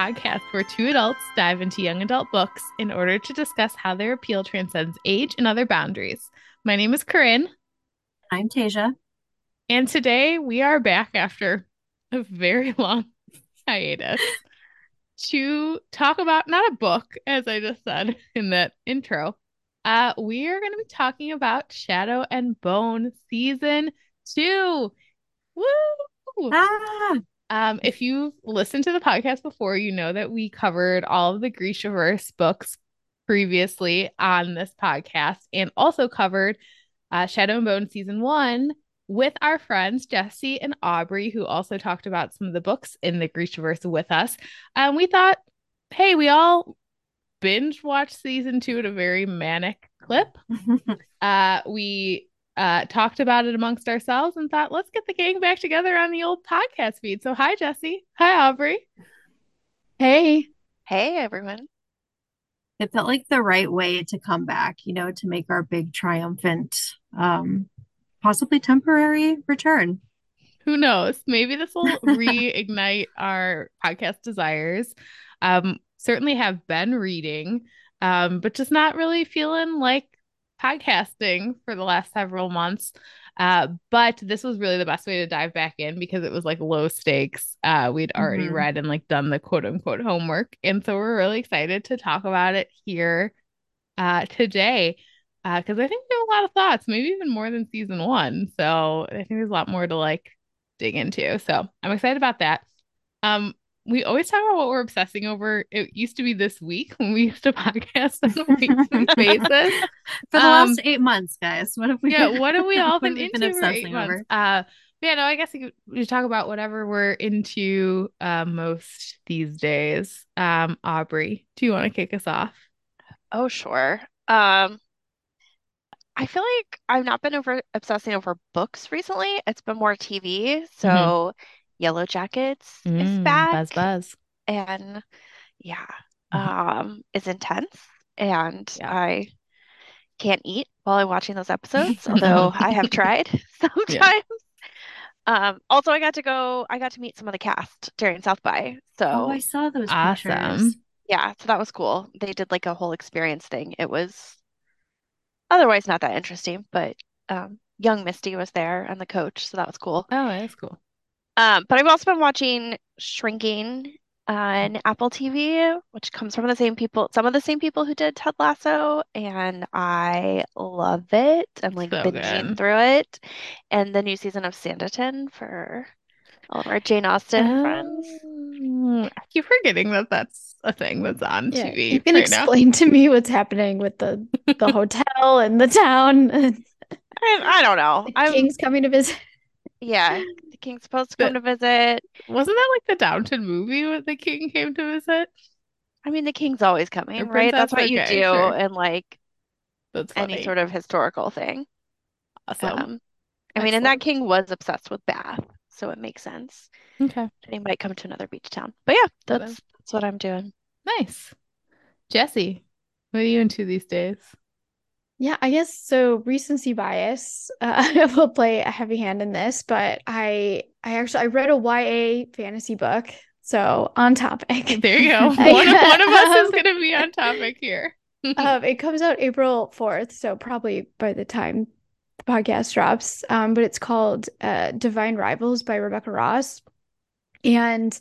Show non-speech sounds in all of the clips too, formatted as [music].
podcast where two adults dive into young adult books in order to discuss how their appeal transcends age and other boundaries. My name is Corinne. I'm Tasia. And today we are back after a very [laughs] long hiatus to talk about not a book, as I just said in that intro. Uh, we are going to be talking about Shadow and Bone season two. Woo! Ah, Um, if you've listened to the podcast before, you know that we covered all of the Grishaverse books previously on this podcast and also covered uh, Shadow and Bone season one with our friends Jessie and Aubrey, who also talked about some of the books in the Grishaverse with us. And we thought, hey, we all binge watched season two at a very manic clip. [laughs] Uh, we uh, talked about it amongst ourselves and thought, let's get the gang back together on the old podcast feed. So, hi, Jessie. Hi, Aubrey. Hey, Hey everyone. it felt like the right way to come back, you know, to make our big triumphant, um, possibly temporary return. Who knows? Maybe this will [laughs] reignite our podcast desires. Um, certainly have been reading, um, but just not really feeling like podcasting for the last several months. Uh, but this was really the best way to dive back in because it was like low stakes. Uh, we'd already Mhm. read and like done the quote unquote homework. And so we're really excited to talk about it here uh today. Uh, because I think we have a lot of thoughts, maybe even more than season one. So I think there's a lot more to like dig into. So I'm excited about that. Um, we always talk about what we're obsessing over. It used to be this week when we used to [laughs] podcast on a weekly [laughs] basis. For the Um, last eight months, guys, what have we Yeah, [laughs] what have we all been have we into for eight obsessing months? over? Uh, yeah, no, I guess we could we should talk about whatever we're into uh most these days. Um, Aubrey, do you want to kick us off? Oh, sure. Um, I feel like I've not been over obsessing over books recently. It's been more TV. So Yellowjackets is Mm, back buzz, buzz. and yeah, Mhm. um, it's intense and Yeah. I can't eat while I'm watching those episodes, [laughs] although I have tried [laughs] [laughs] sometimes. Um, also I got to go, I got to meet some of the cast during South by. So Oh, I saw those Awesome. pictures. Yeah, so that was cool. They did like a whole experience thing. It was otherwise not that interesting, but um, young Misty was there and the coach, so that was cool. Oh, that's cool. Um, but I've also been watching Shrinking on Apple TV, which comes from the same people, some of the same people who did Ted Lasso, and I love it. I'm like So binging good. through it. And the new season of Sanditon for all of our Jane Austen friends. Oh, I keep forgetting that that's a thing that's on yeah, TV you can right now. explain to me what's happening with the the [laughs] hotel and the town I, I don't know. the I'm king's coming to visit. Yeah, the king's supposed to come to visit. Wasn't that like the Downton movie when the king came to visit? I mean, the king's always coming, The right? That's what you do sure. in like That's any sort of historical thing. Awesome. Um, I mean, and that king was obsessed with Bath, so it makes sense. Okay. He might come to another beach town. But yeah, that's that's what I'm doing. Nice. Jessie, what are you into these days? Yeah, I guess so. Recency bias [laughs] uh, will play a heavy hand in this, but I I actually I read a YA fantasy book, so on topic. There you go. [laughs] One, one of us is um, going to be on topic here. [laughs] um, it comes out April 4th, so probably by the time the podcast drops. Um, but it's called uh, Divine Rivals by Rebecca Ross. And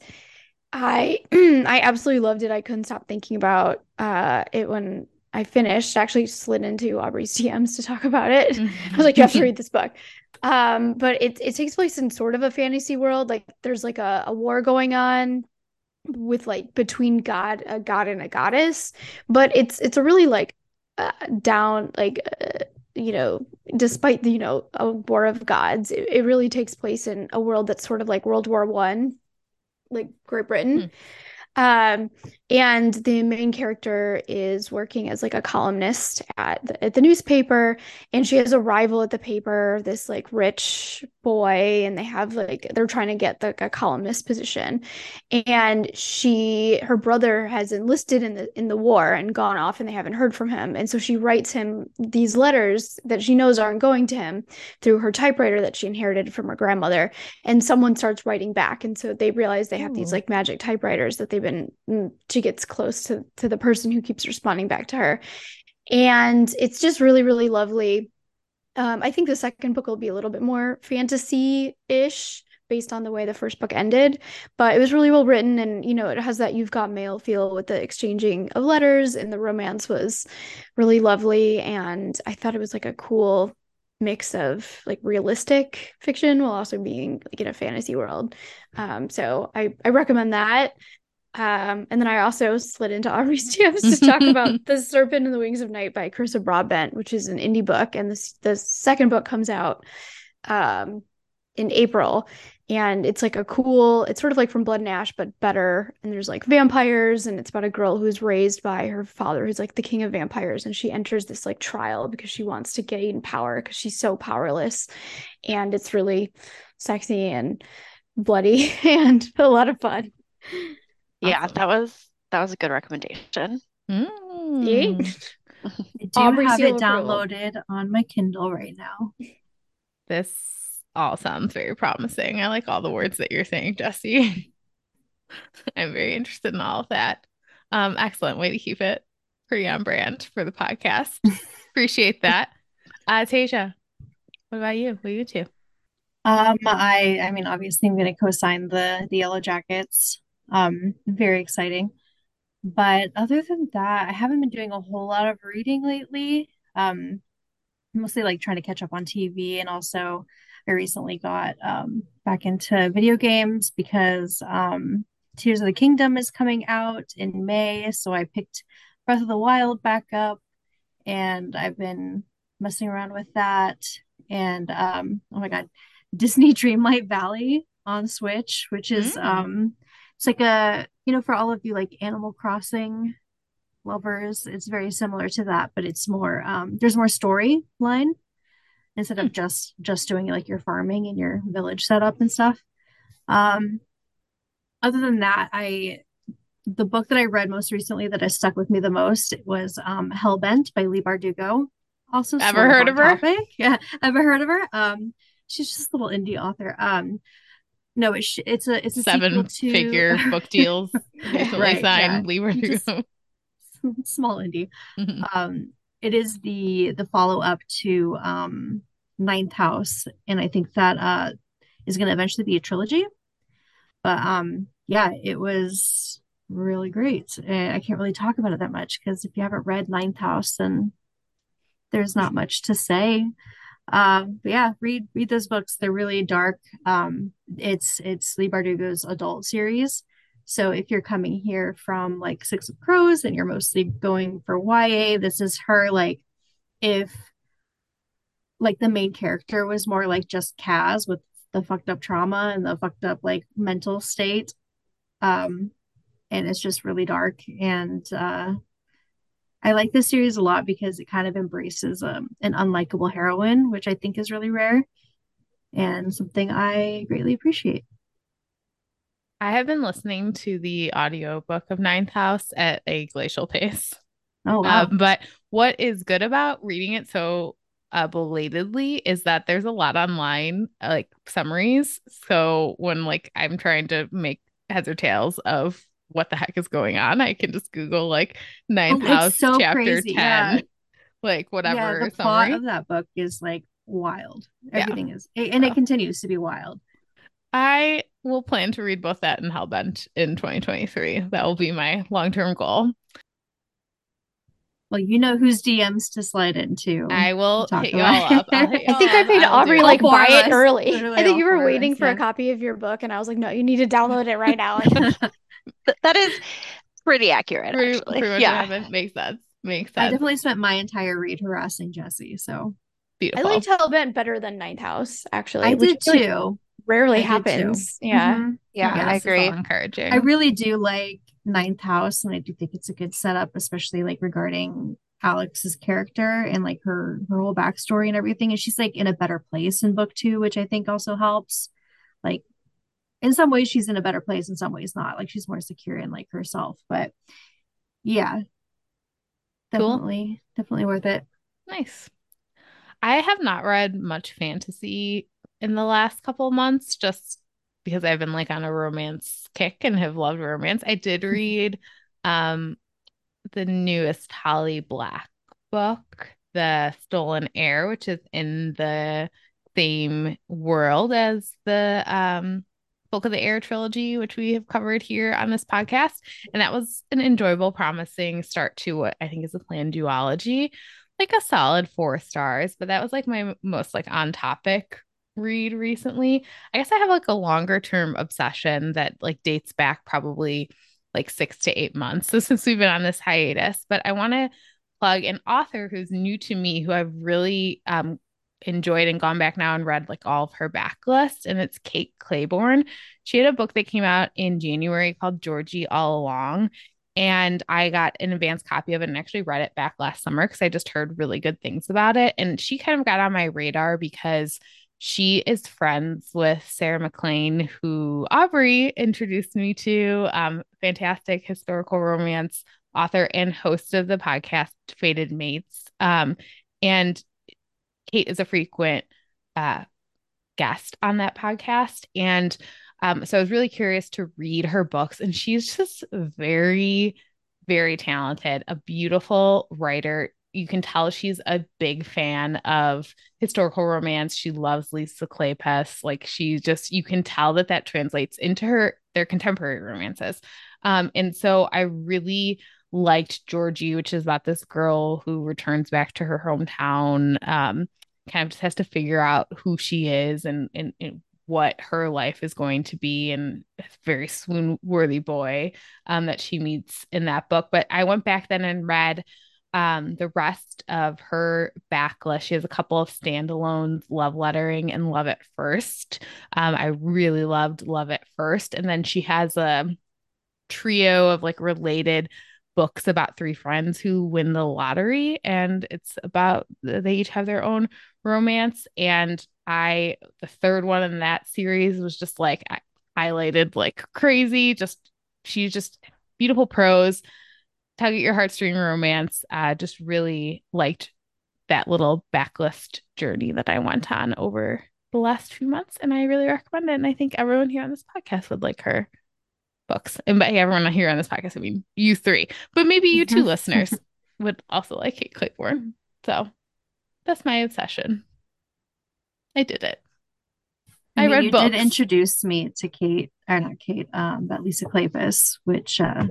I [clears throat] I absolutely loved it. I couldn't stop thinking about uh, it when I finished. Actually slid into Aubrey's [laughs] DMs to talk about it. I was like, you have to read [laughs] this book. Um, but it it takes place in sort of a fantasy world. Like there's like a, a war going on with like between God, a god and a goddess. But it's it's a really like uh, down like uh, you know, despite the you know a war of gods, it, it really takes place in a world that's sort of like World War One, like Great Britain. Um, and the main character is working as like a columnist at the, at the newspaper, and she has a rival at the paper, this like rich boy, and they have like they're trying to get the a columnist position, and she her brother has enlisted in the in the war and gone off, and they haven't heard from him, and so she writes him these letters that she knows aren't going to him through her typewriter that she inherited from her grandmother, and someone starts writing back, and so they realize they have Ooh. these like magic typewriters that they they've mm, she gets close to to the person who keeps responding back to her. And it's just really really lovely. Um, i think the second book will be a little bit more fantasy-ish based on the way the first book ended but it was really well written. And you know it has that you've got mail feel with the exchanging of letters and the romance was really lovely. And i thought it was like a cool mix of like realistic fiction while also being like in a fantasy world. Um so i i recommend that um, and then I also slid into [laughs] Aubrey's [laughs] DMs to talk about The Serpent and the Wings of Night by Carissa Broadbent, which is an indie book. And this the second book comes out um in April. And it's like a cool, it's sort of like from Blood and Ash, but better. And there's like vampires, and it's about a girl who's raised by her father, who's like the king of vampires. And she enters this like trial because she wants to gain power because she's so powerless. And it's really sexy and bloody [laughs] and a lot of fun. Yeah, that was that was a good recommendation. Mm. I [laughs] do Aubrey have it downloaded on my Kindle right now. This all sounds very promising. I like all the words that you're saying, Jessie. [laughs] I'm very interested in all of that. Um, excellent way to keep it pretty on brand for the podcast. [laughs] Appreciate that. Uh, Tasia, what about you? What are you two? Um, I I mean, obviously, I'm going to co-sign the the Yellowjackets. Um, very exciting. But other than that, I haven't been doing a whole lot of reading lately. Um, mostly like trying to catch up on TV and also I recently got um back into video games because um Tears of the Kingdom is coming out in May, so I picked Breath of the Wild back up and I've been messing around with that and um oh my god, [laughs] Disney Dreamlight Valley on Switch, which is mm. It's like a you know for all of you like animal crossing lovers it's very similar to that but it's more um there's more story line instead of hmm. just just doing like your farming and your village setup and stuff. Um other than that i the book that i read most recently that has stuck with me the most was um Hell Bent by Leigh Bardugo. Also ever heard of her? topic. [laughs] yeah ever heard of her? Um she's just a little indie author. Um no, it's it's a it's a seven to... figure [laughs] book deals recently right, signed. Yeah. Just, [laughs] small indie. Mm-hmm. Um, it is the the follow up to um Ninth House, and I think that uh is going to eventually be a trilogy. But um, yeah, it was really great. And I can't really talk about it that much because if you haven't read Ninth House, then there's not much to say. Um, yeah, read read those books. They're really dark. Um, it's it's Leigh Bardugo's adult series. So if you're coming here from like Six of Crows and you're mostly going for YA, this is her like if like the main character was more like just Kaz with the fucked up trauma and the fucked up like mental state. Um and it's just really dark and uh I like this series a lot because it kind of embraces um, an unlikable heroine, which I think is really rare and something I greatly appreciate. I have been listening to the audiobook of Ninth House at a glacial pace. Oh, wow. Um, but what is good about reading it so uh, belatedly is that there's a lot online, like summaries. So when like I'm trying to make heads or tails of what the heck is going on. I can just Google like oh, Ninth oh, House so chapter crazy. 10, [laughs] yeah. like whatever. Yeah, the plot of that book is like wild. Everything yeah. is, and it oh. continues to be wild. I will plan to read both that and Hell Bent in 2023. That will be my long term goal. Well, you know whose DMs to slide into. I will hit you all up. [laughs] I think I paid Aubrey like buy it early. I think you were waiting us, for yeah. a copy of your book, and I was like, "No, you need to download it right now." [laughs] that is pretty accurate. Pretty, pretty yeah, makes sense. Makes sense. I definitely spent my entire read harassing Jessie. So beautiful. I liked Hell Bent better than Ninth House. Actually, I did too. Like rarely I happens. Yeah. Mm-hmm. yeah, yeah, I agree. Encouraging. I really do like ninth house, and I do think it's a good setup, especially like regarding Alex's character and like her her whole backstory and everything. And she's like in a better place in book two, which I think also helps. Like in some ways she's in a better place, in some ways not. Like she's more secure in like herself. But yeah. Definitely, cool. definitely worth it. Nice. I have not read much fantasy in the last couple months just because I've been like on a romance kick and have loved romance. I did mm-hmm. read um the newest Holly Black book, The Stolen Heir, which is in the same world as the um Folk of the Air trilogy, which we have covered here on this podcast. And that was an enjoyable, promising start to what I think is a planned duology, like a solid four stars. But that was like my most like on topic read recently. I guess I have like a longer term obsession that like dates back probably like six to eight months. So [laughs] since we've been on this hiatus, but I want to plug an author who's new to me who I've really um, enjoyed and gone back now and read like all of her backlist, and it's Kate Clayborn. She had a book that came out in January called Georgie All Along. And I got an advanced copy of it and actually read it back last summer because I just heard really good things about it. And she kind of got on my radar because she is friends with Sarah MacLean, who Aubrey introduced me to. Um, fantastic historical romance author and host of the podcast Fated Mates. Um, and Kate is a frequent uh, guest on that podcast. And um, so I was really curious to read her books. And she's just very, very talented, a beautiful writer you can tell she's a big fan of historical romance. She loves Lisa Kleypas. Like she just, you can tell that that translates into her their contemporary romances. Um, and so I really liked Georgie, which is about this girl who returns back to her hometown. Um, kind of just has to figure out who she is and and, and what her life is going to be. And very swoon worthy boy um, that she meets in that book. But I went back then and read um the rest of her backlist. She has a couple of standalones love lettering and love at first. Um i really loved love at first. And then she has a trio of like related books about three friends who win the lottery. And it's about they each have their own romance and i the third one in that series was just like I highlighted like crazy just she's just beautiful prose tug at your heartstring romance. Uh, just really liked that little backlist journey that I went on over the last few months, and I really recommend it. And I think everyone here on this podcast would like her books. And by everyone here on this podcast, I mean you three, but maybe you 2 mm-hmm. listeners [laughs] would also like Kate Clayborn. So that's my obsession. I did it. I, mean, read you books. did introduce me to Kate, or not Kate, um, but Lisa Kleypas, which uh,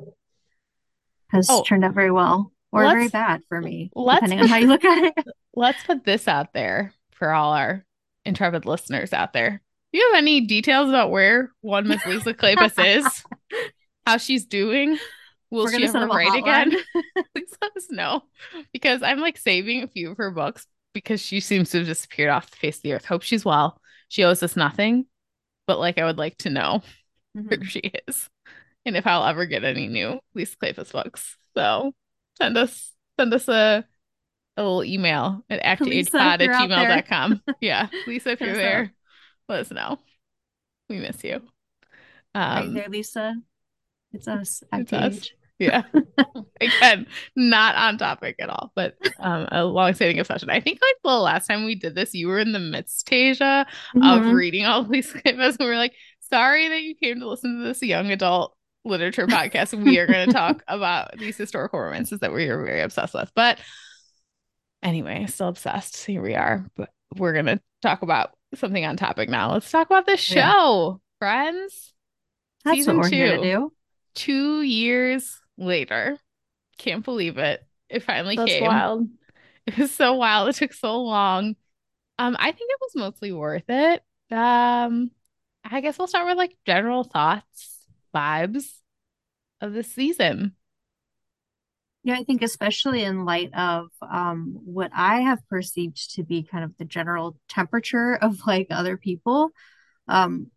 has oh, turned out very well or very bad for me, depending on how you look at it. [laughs] Let's put this out there for all our intrepid listeners out there. Do you have any details about where one Miss Lisa Kleypas is? [laughs] How she's doing? Will We're she ever write again? [laughs] Please let us know. Because I'm like saving a few of her books because she seems to have disappeared off the face of the earth. Hope she's well. She owes us nothing, but like I would like to know mm-hmm. where she is and if I'll ever get any new Lisa Kleypas books. So send us send us a a little email at [laughs] actagepod at gmail.com. [laughs] yeah. Lisa, if you're there, let us know. We miss you. Um, right there, Lisa. It's us. It's us. Yeah. [laughs] Again, not on topic at all, but um, a long-standing obsession. I think like the last time we did this, you were in the midst, Tasia, mm-hmm. of reading all [laughs] these Kleypas, and we are like, sorry that you came to listen to this young adult literature podcast, we are going to talk [laughs] about these historical romances that we are very obsessed with. But anyway, still obsessed. Here we are. But we're going to talk about something on topic now. Let's talk about this show, yeah. friends. That's Season what we're two, here to do. Two years later. Can't believe it. It finally That's came. wild. [laughs] It was so wild. It took so long. Um, I think it was mostly worth it. Um, I guess we'll start with like general thoughts vibes of the season. Yeah, I think especially in light of um, what I have perceived to be kind of the general temperature of like other people, um,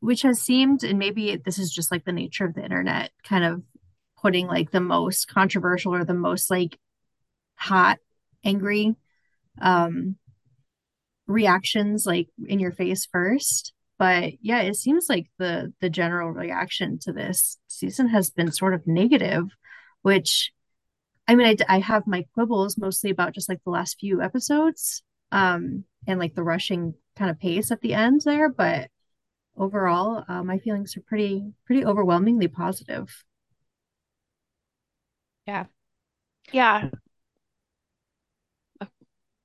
which has seemed, and maybe this is just like the nature of the internet, kind of putting like the most controversial or the most like hot, angry um reactions like in your face first. But yeah, it seems like the the general reaction to this season has been sort of negative, which I mean, I, I have my quibbles mostly about just like the last few episodes um and like the rushing kind of pace at the end there, but overall, uh, my feelings are pretty pretty overwhelmingly positive. Yeah. Yeah.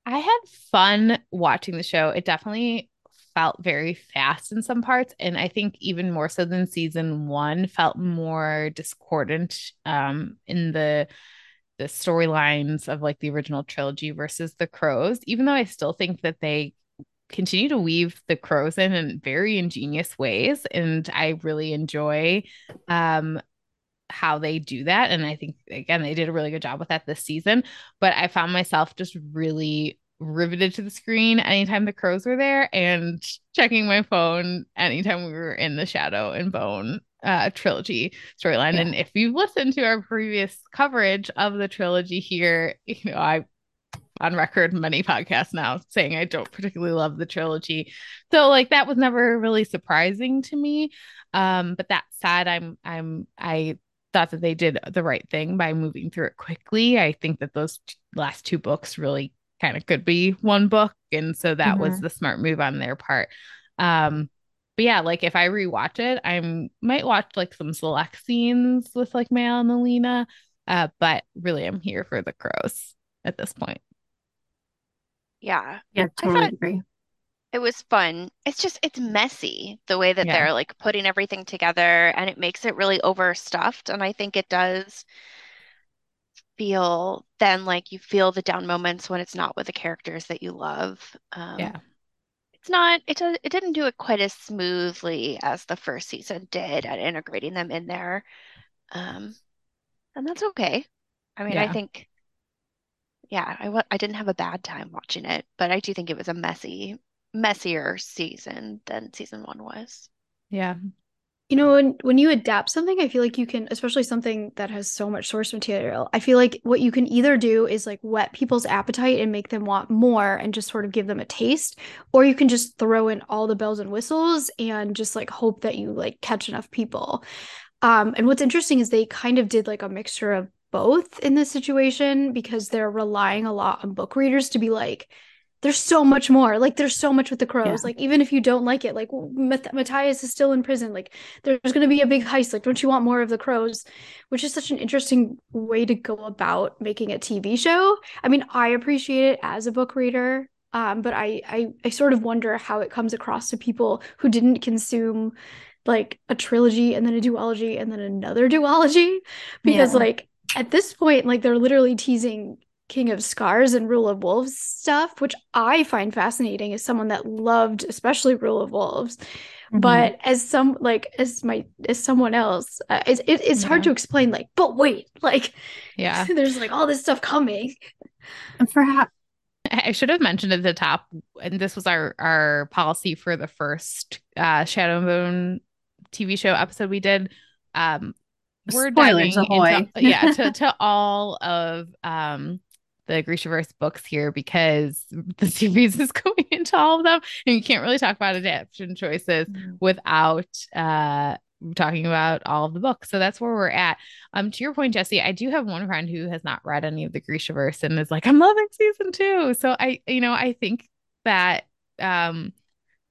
I had fun watching the show. It definitely felt very fast in some parts. And I think even more so than season one, felt more discordant um, in the the storylines of like the original trilogy versus the crows, even though I still think that they continue to weave the crows in in very ingenious ways. And I really enjoy um how they do that. And I think, again, they did a really good job with that this season. But I found myself just really riveted to the screen anytime the crows were there and checking my phone anytime we were in the Shadow and Bone uh, trilogy storyline. Yeah. And if you've listened to our previous coverage of the trilogy here, [laughs] you know, I on record many podcasts now saying I don't particularly love the trilogy. So like that was never really surprising to me. Um, but that said, I'm I'm I thought that they did the right thing by moving through it quickly. I think that those t- last two books really kind of could be one book. And so that mm-hmm. was the smart move on their part. Um, but yeah, like if I rewatch it, I might watch like some select scenes with like Mal and Alina. Uh, but really I'm here for the crows at this point. Yeah. Yeah, totally agree it was fun. It's just it's messy the way that yeah. they're like putting everything together and it makes it really overstuffed and I think it does feel then like you feel the down moments when it's not with the characters that you love. Um, yeah. It's not it it didn't do it quite as smoothly as the first season did at integrating them in there. Um and that's okay. I mean, yeah. I think yeah, I I didn't have a bad time watching it, but I do think it was a messy messier season than season one was. Yeah. You know, when when you adapt something, I feel like you can, especially something that has so much source material. I feel like what you can either do is like whet people's appetite and make them want more and just sort of give them a taste, or you can just throw in all the bells and whistles and just like hope that you like catch enough people. Um, and what's interesting is they kind of did like a mixture of both in this situation because they're relying a lot on book readers to be like, there's so much more. Like there's so much with the crows. Yeah. Like even if you don't like it, like Matt- Matthias is still in prison. Like there's going to be a big heist. Like don't you want more of the crows? Which is such an interesting way to go about making a TV show. I mean, I appreciate it as a book reader. Um, but I, I I sort of wonder how it comes across to people who didn't consume like a trilogy and then a duology and then another [laughs] duology because yeah. like at this point like they're literally teasing King of Scars and Rule of Wolves stuff, which I find fascinating as someone that loved especially Rule of Wolves. Mm-hmm. But as some like as my as someone else, uh, it's it, it's yeah. hard to explain. Like, but wait, like, yeah, [laughs] there's like all this stuff coming. And perhaps I should have mentioned at the top, and this was our our policy for the first uh, Shadow and Bone TV show episode we did. Um, we're Spoilers diving into, yeah to, to all of um the Grishaverse books here because [laughs] the series is [laughs] going into all of them, and you can't really talk about adaptation choices mm-hmm. without uh talking about all of the books. So that's where we're at. Um, to your point, Jessie, I do have one friend who has not read any of the Grishaverse and is like, I'm loving season two. So I, you know, I think that um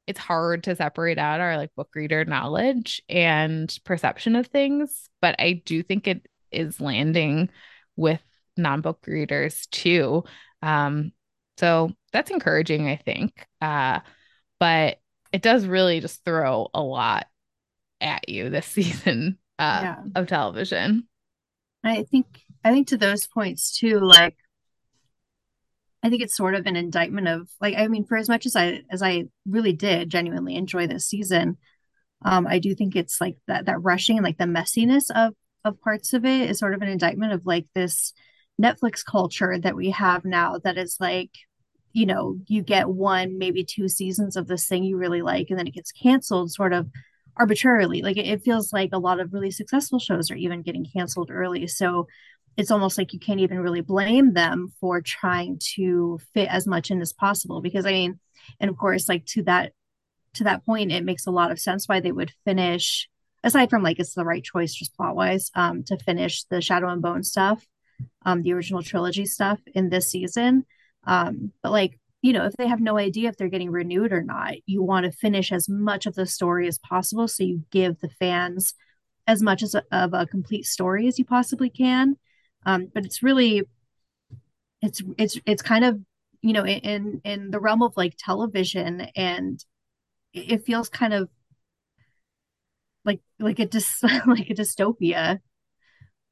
it's hard to separate out our like book reader knowledge and perception of things, but I do think it is landing with non-book readers too. Um, so that's encouraging, I think. Uh, but it does really just throw a lot at you this [laughs] season uh, yeah. of television. I think I think to those points too, like I think it's sort of an indictment of like I mean, for as much as I as I really did genuinely enjoy this season, um, I do think it's like that that rushing and like the messiness of of parts of it is sort of an indictment of like this Netflix culture that we have now that is like, you know, you get one, maybe two seasons of this thing you really like, and then it gets canceled sort of arbitrarily. Like it, feels like a lot of really successful shows are even getting canceled early. So it's almost like you can't even really blame them for trying to fit as much in as possible because I mean, and of course, like to that to that point, it makes a lot of sense why they would finish aside from like it's the right choice just plot wise um to finish the shadow and bone stuff um the original trilogy stuff in this season. Um but like you know if they have no idea if they're getting renewed or not you want to finish as much of the story as possible so you give the fans as much as a, of a complete story as you possibly can. Um but it's really it's it's it's kind of you know in in the realm of like television and it feels kind of like like a dis [laughs] like a dystopia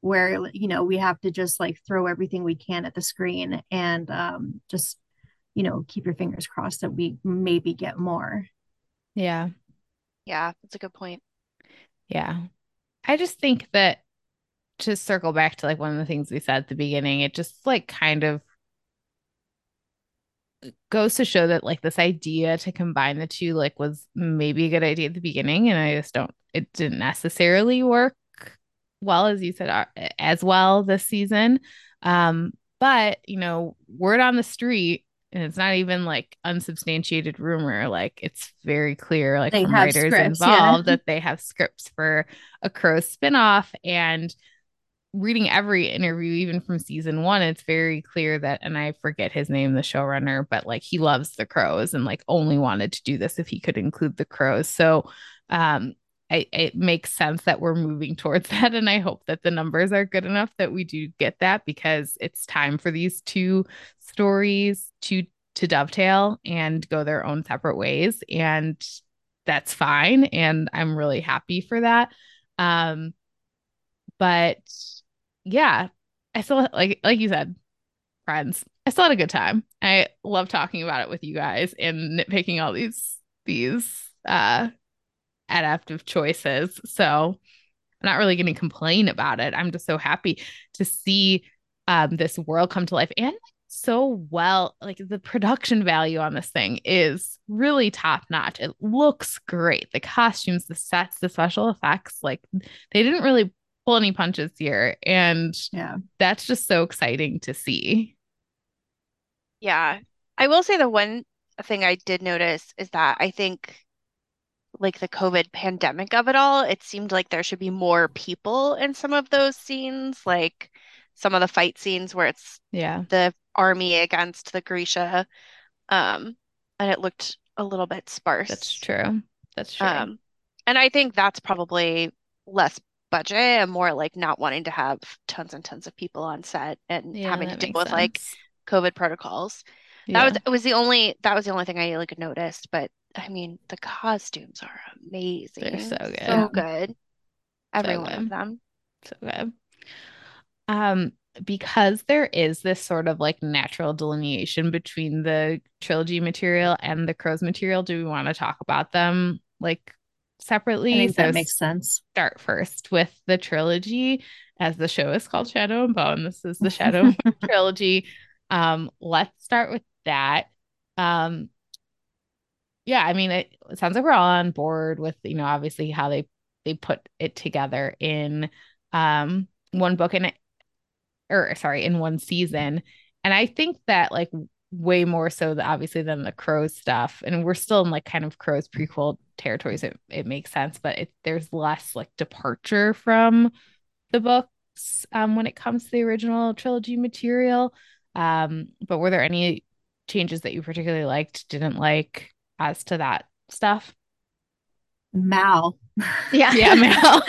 where you know we have to just like throw everything we can at the screen and um just you know keep your fingers crossed that we maybe get more. Yeah. Yeah that's a good point. Yeah. I just think that to circle back to like one of the things we said at the beginning it just like kind of goes to show that like this idea to combine the two like was maybe a good idea at the beginning and i just don't it didn't necessarily work well as you said uh, as well this season um but you know word on the street and it's not even like unsubstantiated rumor like it's very clear like they from writers scripts, involved yeah. that they have scripts for a crow spinoff and reading every interview, even from season one, it's very clear that, and I forget his name, the showrunner, but like he loves the crows and like only wanted to do this if he could include the crows. So, um, I, it makes sense that we're moving [laughs] towards that. And I hope that the numbers are good enough that we do get that because it's time for these two stories to to dovetail and go their own separate ways. And that's fine. And I'm really happy for that. Um, but yeah, I still like like you said, friends. I still had a good time. I love talking about it with you guys and nitpicking all these these uh adaptive choices. So I'm not really going to complain about it. I'm just so happy to see um this world come to life and so well like the production value on this thing is really top notch it looks great the costumes the sets the special effects like they didn't really pull any punches here. And yeah, that's just so exciting to see. Yeah. I will say the one thing I did notice is that I think like the COVID pandemic of it all, it seemed like there should be more people in some of those scenes, like some of the fight scenes where it's yeah the army against the Grisha. Um, and it looked a little bit sparse. That's true. That's true. Um, and I think that's probably less budget and more like not wanting to have tons and tons of people on set and yeah, having to deal with sense. like COVID protocols. Yeah. That was it was the only that was the only thing I like noticed. But I mean, the costumes are amazing. They're so good. So good. Every so one good. of them. So good. Um, because there is this sort of like natural delineation between the trilogy material and the crows material, do we want to talk about them like separately. I think so that makes sense. Start first with the trilogy, as the show is called Shadow and Bone. This is the [laughs] Shadow trilogy. Um, let's start with that. Um, yeah, I mean, it, sounds like we're all on board with you know obviously how they they put it together in um one book and or sorry in one season. And i think that like way more so that obviously than the crows stuff and we're still in like kind of crows prequel territories it, it makes sense but it, there's less like departure from the books um, when it comes to the original trilogy material. Um, but were there any changes that you particularly liked didn't like as to that stuff. Mal. Yeah. [laughs] Yeah mal.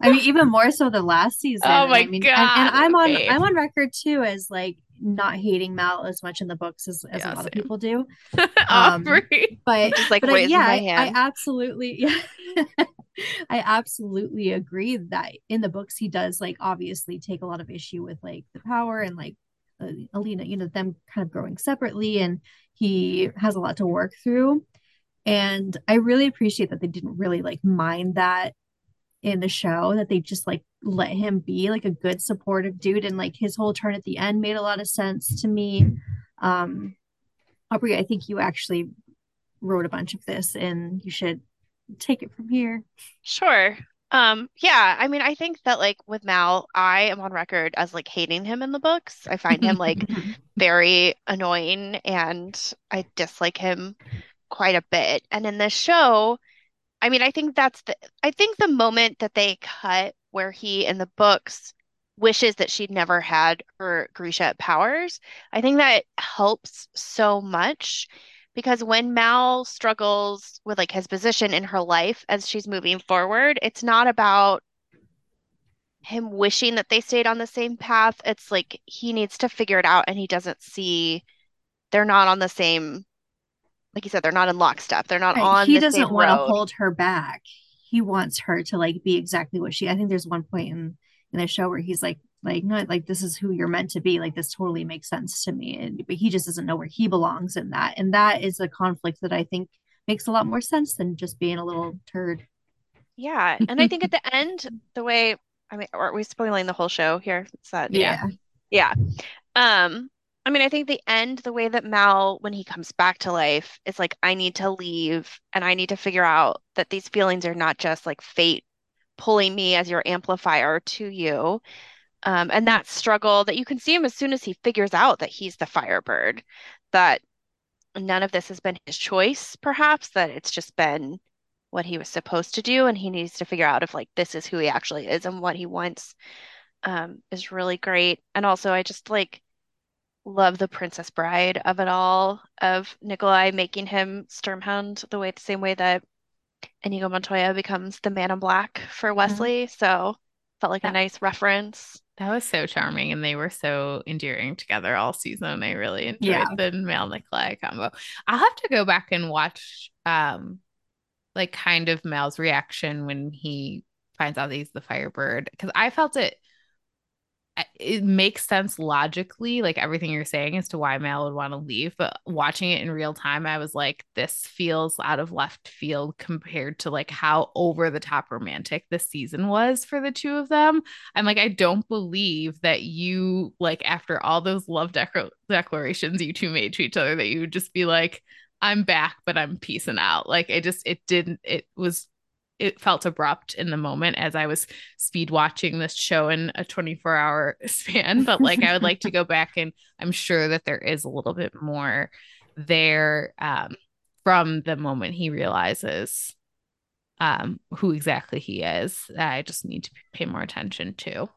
I mean even more so the last season. Oh my I mean, god and, and i'm on i'm on record too as like not hating Mal as much in the books as, as yeah, a lot same. of people do. [laughs] um, but just like but I, yeah, I, I, absolutely [laughs] yeah. I absolutely agree that in the books he does like obviously take a lot of issue with like the power and like uh, Alina, you know, them kind of growing separately and he has a lot to work through. And I really appreciate that they didn't really like mind that in the show that they just like let him be like a good supportive dude and like his whole turn at the end made a lot of sense to me um aubrey i think you actually wrote a bunch of this and you should take it from here. Sure. Um, yeah, I mean, I think that like with Mal, I am on record as like hating him in the books. I find him like [laughs] very annoying and I dislike him quite a bit. And in this show, I mean, I think that's the I think the moment that they cut where he in the books wishes that she'd never had her Grisha powers, I think that helps so much because when Mal struggles with like his position in her life as she's moving forward, it's not about him wishing that they stayed on the same path. It's like he needs to figure it out and he doesn't see they're not on the same like you said, they're not in lockstep. They're not Right. on He the doesn't want to hold her back. He wants her to like be exactly what she. I think there's one point in in the show where he's like, like no, like this is who you're meant to be. Like this totally makes sense to me. And but he just doesn't know where he belongs in that. And that is a conflict that I think makes a lot more sense than just being a little turd. Yeah, and I think at the end, the way I mean, are we spoiling the whole show here? Is that Yeah. Yeah. Um, I mean, I think the end, the way that Mal, when he comes back to life, is like, I need to leave and I need to figure out that these feelings are not just like fate pulling me as your amplifier to you. Um, and that struggle that you can see him as soon as he figures out that he's the Firebird, that none of this has been his choice, perhaps, that it's just been what he was supposed to do, and he needs to figure out if like this is who he actually is and what he wants, um, is really great. And also, I just like love the Princess Bride of it all, of Nikolai making him Sturmhound the way the same way that Inigo Montoya becomes the Man in Black for Westley. So felt like a nice reference. That was so charming, and they were so endearing together all season. I really enjoyed Yeah. the Mal Nikolai combo. I'll have to go back and watch, um, like kind of Mal's reaction when he finds out that he's the Firebird, because I felt it. It makes sense logically, like everything you're saying as to why Mal would want to leave. But watching it in real time, I was like, this feels out of left field compared to like how over the top romantic this season was for the two of them. I'm like, I don't believe that you, like, after all those love declar- declarations you two made to each other, that you would just be like, I'm back, but I'm peacing out. Like, it just, it didn't, it was, it felt abrupt in the moment as I was speed watching this show in a 24 hour [laughs] span. But like, I would like to go [laughs] back and I'm sure that there is a little bit more there um, from the moment he realizes um, who exactly he is. that I just need to pay more attention to.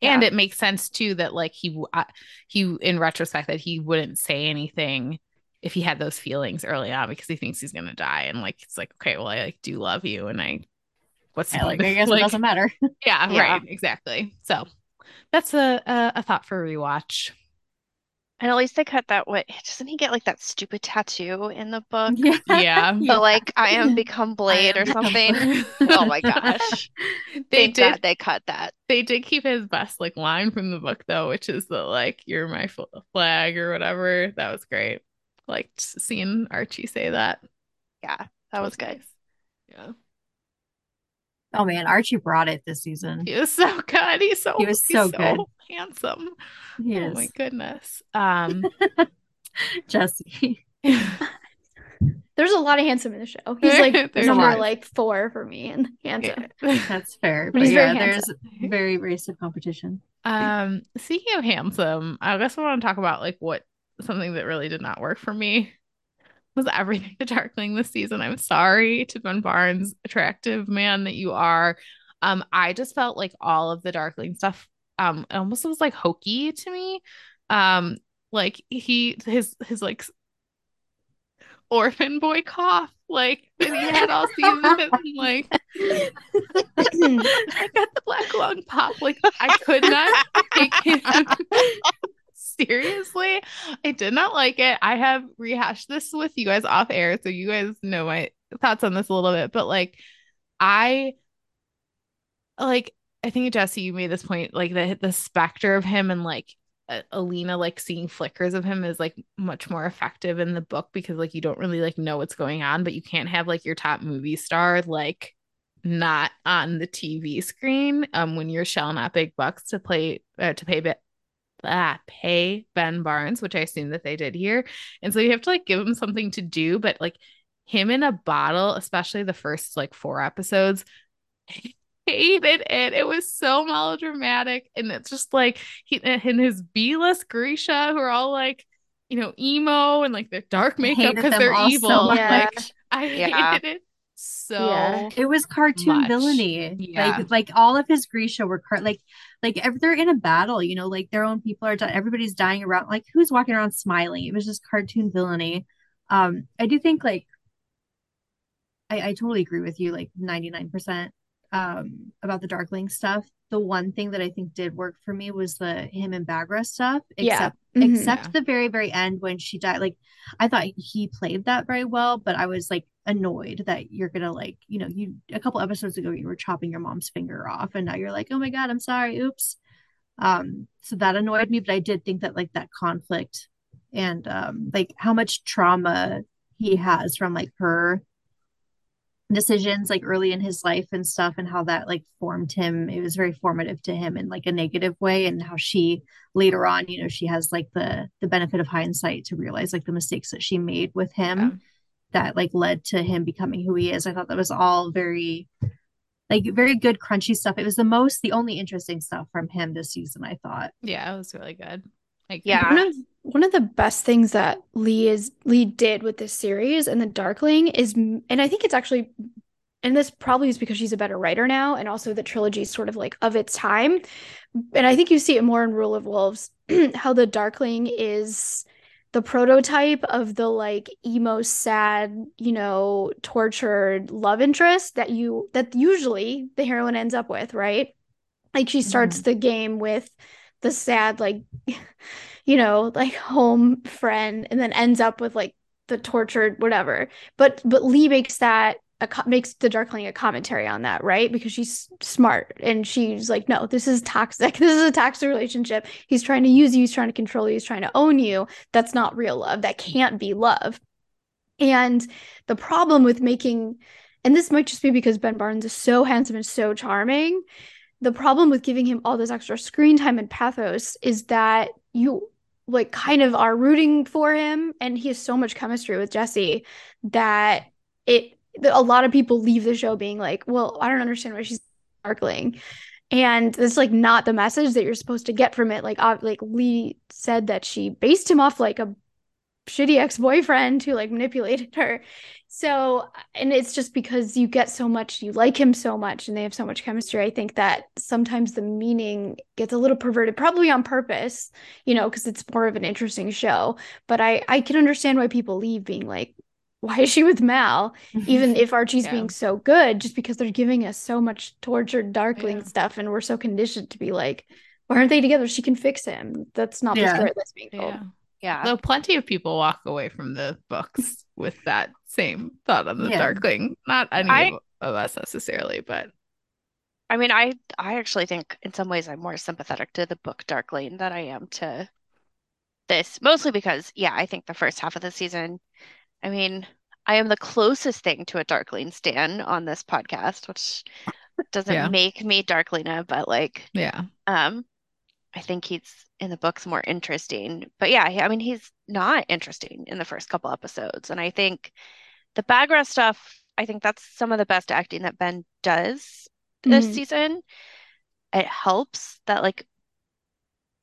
And it makes sense too that like he uh, he in retrospect that he wouldn't say anything if he had those feelings early on because he thinks he's gonna die and like it's like okay well I like do love you and I what's the Yeah, like I guess like- it doesn't matter. [laughs] yeah, [laughs] Yeah. right exactly so that's a, a a thought for rewatch And at least they cut that way. Doesn't he get like that stupid tattoo in the book? Yeah. [laughs] yeah The like I am become Blade I or something. become- Oh my gosh. they Thank did God they cut that. they did keep his best like line from the book though, which is the like "You're my flag" or whatever. That was great. Liked seeing Archie say that. Yeah, that was good. Yeah, Oh man, Archie brought it this season. he was so good. He's so He was he's so good. handsome. He oh is. my goodness. Um, [laughs] Jessie. [laughs] There's a lot of handsome in the show. He's [laughs] like There's a number lot. like four for me and handsome. That's fair. But But he's yeah, very there's very, very stiff competition. Um, speaking of handsome, I guess I want to talk about like what something that really did not work for me was everything [laughs] the Darkling this season. I'm sorry to Ben Barnes, attractive man that you are. Um, I just felt like all of the Darkling stuff, um, almost was like hokey to me. Um, like he his his like orphan boy cough, like that he had all season, and, like [laughs] I got the black lung pop. Like I could not take him [laughs] seriously. I did not like it. I have rehashed this with you guys off air, so you guys know my thoughts on this a little bit. But like, I like. I think Jessie, you made this point, like the the specter of him and like Alina, like seeing flickers of him is like much more effective in the book because like you don't really like know what's going on, but you can't have like your top movie star like not on the TV screen um when you're shelling out big bucks to play uh, to pay bit ah, pay Ben Barnes, which I assume that they did here. And so you have to like give him something to do, but like him in a bottle, especially the first like four episodes, [laughs] hated it. It was so melodramatic. And it's just like he and his B-list Grisha, who are all like, you know, emo and like their dark makeup because they're evil. So [laughs] like I yeah. hated it so yeah. it was cartoon much. villainy. Yeah. Like like all of his Grisha were car- like like if they're in a battle, you know, like their own people are di- everybody's dying around. Like who's walking around smiling? It was just cartoon villainy. Um, I do think like I, I totally agree with you, like 99% um about the Darkling stuff. The one thing that I think did work for me was the him and Baghra stuff. Except yeah. mm-hmm, except yeah. the very, very end when she died. Like I thought he played that very well, but I was like annoyed that you're gonna like, you know, you a couple episodes ago you were chopping your mom's finger off and now you're like, oh my god, I'm sorry, oops. Um, so that annoyed me, but I did think that like that conflict and um like how much trauma he has from like her decisions like early in his life and stuff and how that like formed him it was very formative to him in like a negative way and how she later on you know she has like the the benefit of hindsight to realize like the mistakes that she made with him. That like led to him becoming who he is. I thought that was all very like very good crunchy stuff. It was the most the only interesting stuff from him this season i thought. Yeah it was really good. Like yeah. One of, one of the best things that Leigh is Leigh did with this series and the darkling is and i think it's actually and this probably is because she's a better writer now and also the trilogy is sort of like of its time. And i think you see it more in rule of wolves [clears throat] how the darkling is the prototype of the like emo sad you know tortured love interest that you that usually the heroine ends up with right like she starts mm. the game with the sad like [laughs] you know like home friend and then ends up with like the tortured whatever but but Leigh makes that a, makes the darkling a commentary on that right? Because she's smart and she's like no this is toxic. [laughs] This is a toxic relationship. He's trying to use you. He's trying to control you. He's trying to own you. That's not real love. That can't be love. And the problem with making and this might just be because ben barnes is so handsome and so charming the problem with giving him all this extra screen time and pathos is that you like kind of are rooting for him. And he has so much chemistry with Jessie that it a lot of people leave the show being like, well, I don't understand why she's sparkling. And it's like not the message that you're supposed to get from it. Like, uh, like Leigh said that she based him off like a shitty ex-boyfriend who like manipulated her. So, and it's just because you get so much, you like him so much, and they have so much chemistry. I think that sometimes the meaning gets a little perverted, probably on purpose, you know, because it's more of an interesting show. But I, I can understand why people leave being like, why is she with Mal? Even [laughs] if Archie's yeah. being so good, just because they're giving us so much tortured darkling yeah. stuff, and we're so conditioned to be like, why aren't they together? She can fix him. That's not yeah. the story that's being told. Yeah. Yeah. Though plenty of people walk away from the books with that same thought on the yeah. Darkling. Not any I, of us necessarily, but I mean, I I actually think in some ways I'm more sympathetic to the book Darkling than I am to this, mostly because yeah, I think the first half of the season, I mean, I am the closest thing to a Darkling stan on this podcast, which doesn't yeah. make me Darklina, but like yeah, um, I think he's in the books more interesting. But yeah, I mean, he's not interesting in the first couple episodes. And I think the Baghra stuff, I think that's some of the best acting that Ben does this mm-hmm. season. It helps that like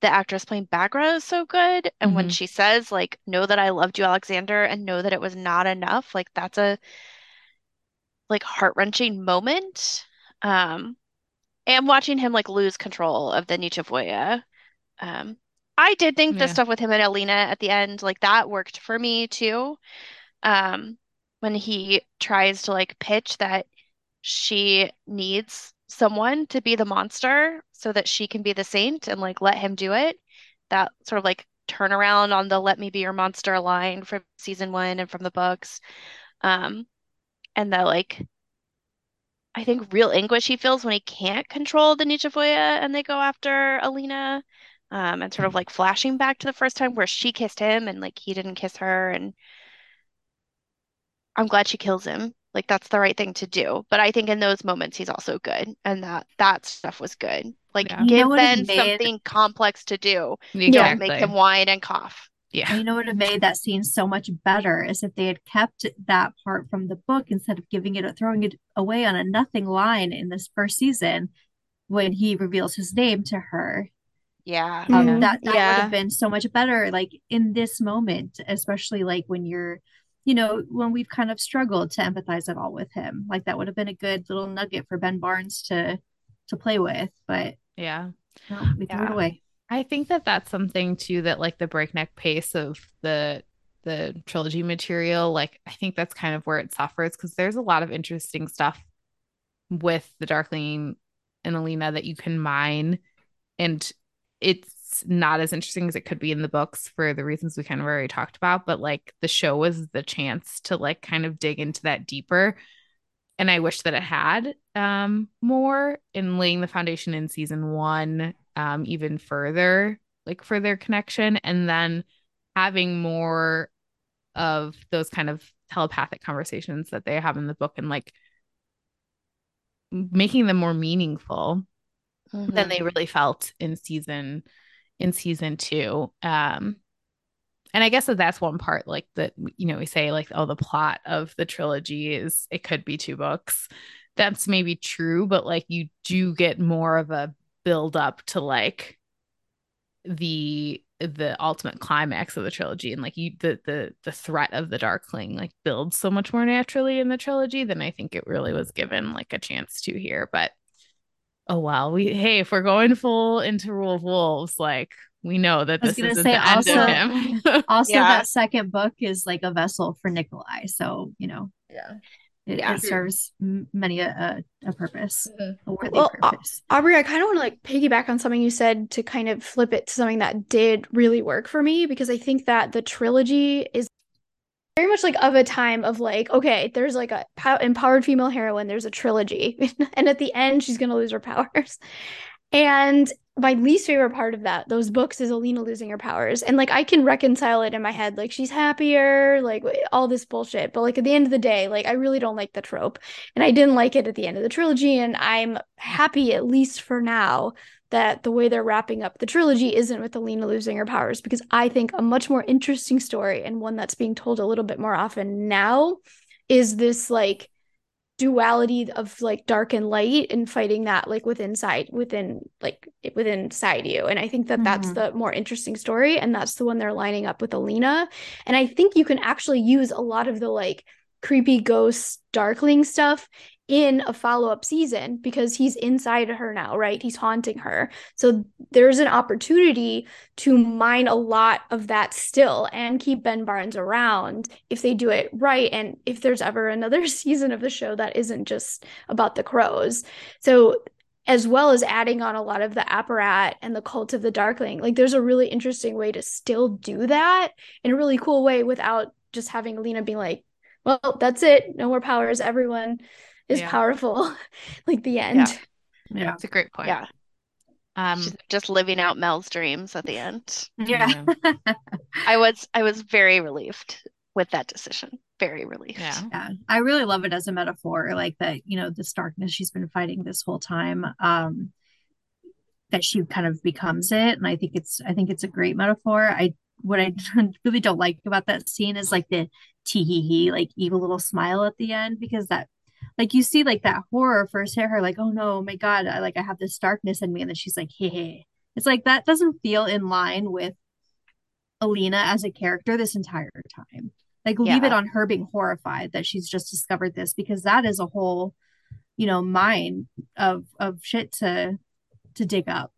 the actress playing Baghra is so good. And mm-hmm. when she says, like, know that I loved you, Alexander, and know that it was not enough, like that's a like heart-wrenching moment. Um and watching him like lose control of the Nichevoya um, I did think the stuff with him and Alina at the end, like that worked for me too. Um, when he tries to like pitch that she needs someone to be the monster so that she can be the saint and like let him do it. That sort of like turnaround on the let me be your monster line from season one and from the books. Um, and the like I think real anguish he feels when he can't control the Nichevoya and they go after Alina um, and sort of like flashing back to the first time where she kissed him and like he didn't kiss her and I'm glad she kills him. Like that's the right thing to do. But I think in those moments he's also good and that that stuff was good. Like yeah. give Ben made... something complex to do. Exactly. Don't make him whine and cough. Yeah. And you know what would have made that scene so much better is if they had kept that part from the book instead of giving it or throwing it away on a nothing line in this first season when he reveals his name to her. Yeah. Um, that that would have been so much better, like in this moment, especially like when you're, you know, when we've kind of struggled to empathize at all with him. Like that would have been a good little nugget for Ben Barnes to to play with, but Yeah. no, we threw it away. I think that that's something too that like the breakneck pace of the the trilogy material, like I think that's kind of where it suffers because there's a lot of interesting stuff with the Darkling and Alina that you can mine, and it's not as interesting as it could be in the books for the reasons we kind of already talked about. But like the show was the chance to like kind of dig into that deeper, and I wish that it had um more in laying the foundation in season one um even further like for their connection and then having more of those kind of telepathic conversations that they have in the book and like making them more meaningful than Mhm. they really felt in season in season two um and i guess that that's one part like that you know we say like oh the plot of the trilogy is it could be two books. That's maybe true but like you do get more of a build up to like the the ultimate climax of the trilogy and like you the the the threat of the darkling like builds so much more naturally in the trilogy than i think it really was given like a chance to here but oh wow we hey if we're going full into rule of wolves like we know that I this gonna isn't say the end also- of him [laughs] Also, Yeah. that second book is like a vessel for Nikolai, so you know, yeah it, Yeah. it serves m- many a, a, a purpose, Mhm. a worthy Well, purpose. Aubrey, I kind of want to like piggyback on something you said to kind of flip it to something that did really work for me because I think that the trilogy is very much like of a time of like, okay, there's like a pow- empowered female heroine, there's a trilogy, [laughs] and at the end, she's gonna lose her powers. And my least favorite part of that, those books, is Alina losing her powers. And like, I can reconcile it in my head, like she's happier, like all this bullshit. But like at the end of the day, like I really don't like the trope, and I didn't like it at the end of the trilogy. And I'm happy, at least for now, that the way they're wrapping up the trilogy isn't with Alina losing her powers, because I think a much more interesting story and one that's being told a little bit more often now is this like duality of like dark and light and fighting that like within side within like within side you and i think that that's Mhm. the more interesting story and that's the one they're lining up with alina and i think you can actually use a lot of the like creepy ghost darkling stuff in a follow-up season because he's inside of her now right? He's haunting her. So there's an opportunity to mine a lot of that still and keep Ben Barnes around if they do it right and if there's ever another [laughs] season of the show that isn't just about the crows. So as well as adding on a lot of the apparat and the cult of the darkling, like there's a really interesting way to still do that in a really cool way without just having Alina being like, well, that's it, no more powers, everyone is Yeah. powerful, [laughs] like the end. Yeah. Yeah, it's a great point Yeah. um She's just living out Mal's dreams at the end. yeah. [laughs] I was I was very relieved with that decision. Very relieved. yeah Yeah, I really love it as a metaphor, like that, you know, this darkness she's been fighting this whole time, um, that she kind of becomes it. And I think it's, I think it's a great metaphor. I, what I [laughs] really don't like about that scene is like the tee hee hee, like evil little smile at the end, because that, like you see like that horror first hit her, like, oh no, my God, I like, I have this darkness in me. And then she's like, hey, hey. It's like that doesn't feel in line with Alina as a character this entire time. Like leave it on her being horrified that she's just discovered this because that is a whole, you know, mine of of shit to to dig up.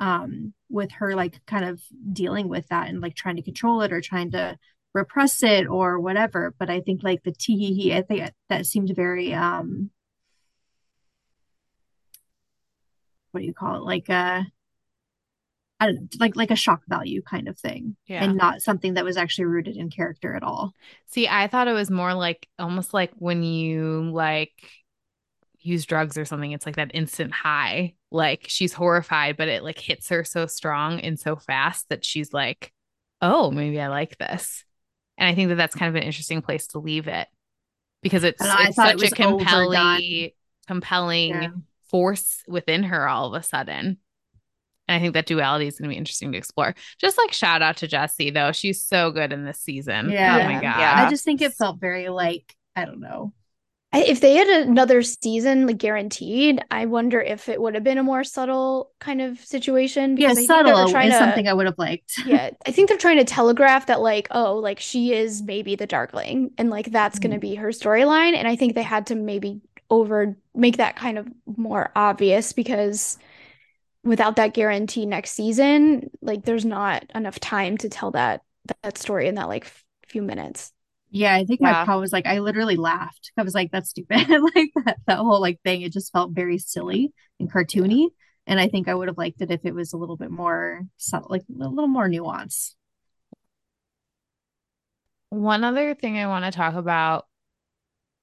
Um, with her like kind of dealing with that and like trying to control it or trying to repress it or whatever. But I think like the tee I think that seemed very um what do you call it? Like a I don't know, like like a shock value kind of thing yeah and not something that was actually rooted in character at all. See, I thought it was more like almost like when you like use drugs or something, it's like that instant high. Like she's horrified, but it like hits her so strong and so fast that she's like, oh, maybe I like this. And I think that that's kind of an interesting place to leave it because it's, I it's thought it such a was overdone. compelling, compelling Yeah. force within her all of a sudden. And I think that duality is going to be interesting to explore. Just like shout out to Jessie though. She's so good in this season. Yeah. Oh my god. Yeah. I just think it felt very like, I don't know. If they had another season like guaranteed, I wonder if it would have been a more subtle kind of situation. Yeah, because I think they were subtle is to- something I would have liked. [laughs] yeah, I think they're trying to telegraph that, like, oh, like she is maybe the Darkling, and like that's going to mm-hmm. be her storyline. And I think they had to maybe over make that kind of more obvious because without that guarantee next season, like there's not enough time to tell that that story in that like few minutes. Yeah, I think my Yeah. problem was like I literally laughed. I was like, that's stupid. [laughs] like that, that whole like thing, it just felt very silly and cartoony. And I think I would have liked it if it was a little bit more subtle, like a little more nuance. One other thing I want to talk about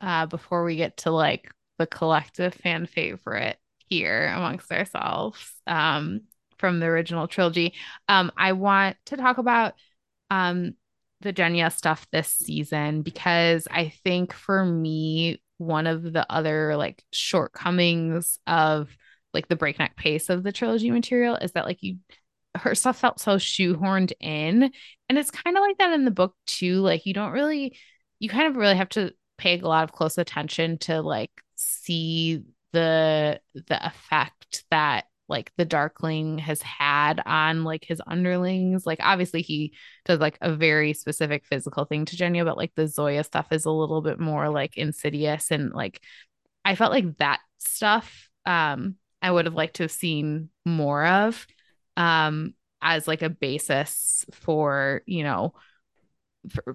uh, before we get to like the collective fan favorite here amongst ourselves um, from the original trilogy, um, I want to talk about um, the Genya stuff this season because I think for me, one of the other like shortcomings of like the breakneck pace of the trilogy material is that like you her stuff felt so shoehorned in. And it's kind of like that in the book too like you don't really you kind of really have to pay a lot of close attention to like see the the effect that like the darkling has had on like his underlings. Like obviously he does like a very specific physical thing to Genya but like the Zoya stuff is a little bit more like insidious and like I felt like that stuff um I would have liked to have seen more of um as like a basis for you know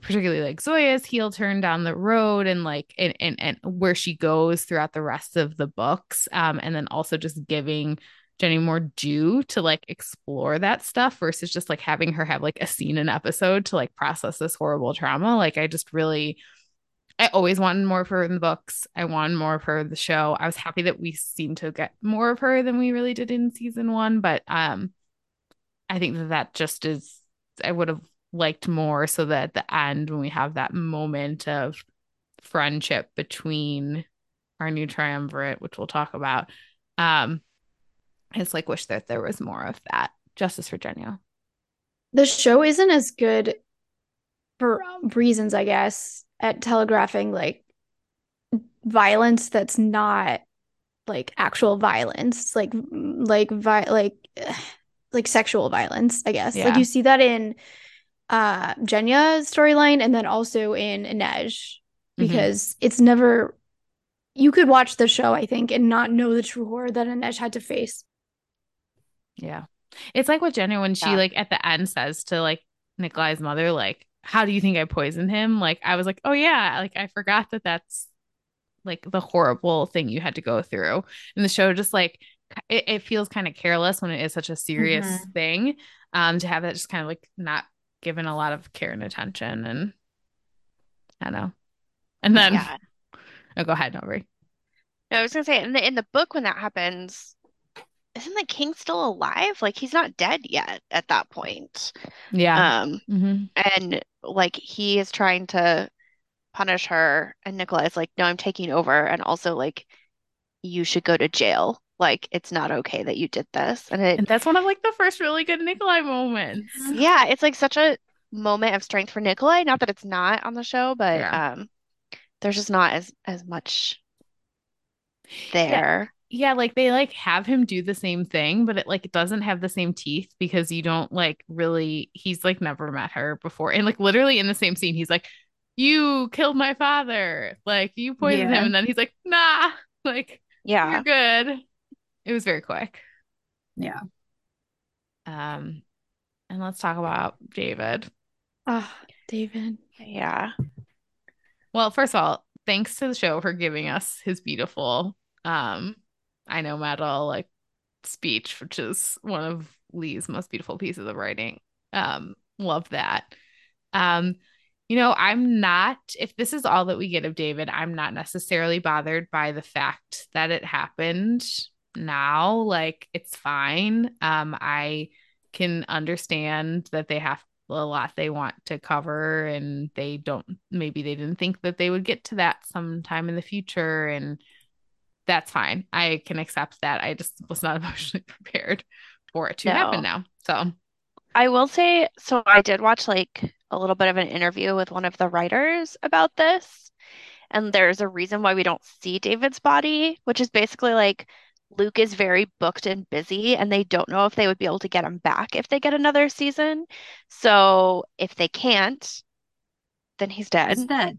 particularly like Zoya's heel turn down the road and like and, and and where she goes throughout the rest of the books um and then also just giving Genya more due to like explore that stuff versus just like having her have like a scene an episode to like process this horrible trauma like I just really I always wanted more of her in the books. I wanted more of her in the show. I was happy that we seemed to get more of her than we really did in season one, but um I think that that just is I would have liked more so that at the end when we have that moment of friendship between our new triumvirate, which we'll talk about, um I just like wish that there was more of that. Justice for Genya. The show isn't as good for reasons, I guess, at telegraphing like violence that's not like actual violence, like like vi like [sighs] like sexual violence, I guess. Like you see that in uh Genya's storyline and then also in Inej Mhm. because it's never you could watch the show, I think, and not know the true horror that Inej had to face. Yeah. It's like what Genya when she Yeah. like at the end says to like Nikolai's mother, like, how do you think I poisoned him? Like, I was like, oh yeah, like I forgot that that's like the horrible thing you had to go through. And the show just like it, it feels kind of careless when it is such a serious Mhm. thing. Um, to have that just kind of like not given a lot of care and attention and I don't know. And then Yeah. [laughs] oh go ahead, Aubrey. No, I was gonna say in the in the book when that happens, isn't the king still alive? Like he's not dead yet at that point. Yeah. Um, hmm and like he is trying to punish her, and Nikolai's like, "No, I'm taking over," and also like, you should go to jail. Like it's not okay that you did this, and it And that's one of like the first really good Nikolai moments. yeah, it's like such a moment of strength for Nikolai. Not that it's not on the show, but Yeah. um, there's just not as as much there. yeah, like they like have him do the same thing, but it like doesn't have the same teeth because you don't like really he's like never met her before. And like literally in the same scene, he's like, You killed my father. Like you poisoned Yeah. him. And then he's like, nah, [laughs] like Yeah. you're good. It was very quick. Yeah. Um, and let's talk about David. Ah, David. Yeah. Well, first of all, thanks to the show for giving us his beautiful um I know medal like speech, which is one of Leigh's most beautiful pieces of writing. Um, love that. Um, you know, I'm not, if this is all that we get of David, I'm not necessarily bothered by the fact that it happened now. Like, it's fine. Um, I can understand that they have a lot they want to cover and they don't, maybe they didn't think that they would get to that sometime in the future. And that's fine. I can accept that. I just was not [laughs] emotionally prepared for it to No. happen now. So I will say, so I did watch like a little bit of an interview with one of the writers about this, and there's a reason why we don't see David's body, which is basically like Luke is very booked and busy, and they don't know if they would be able to get him back if they get another season. So if they can't, then he's dead. It's dead.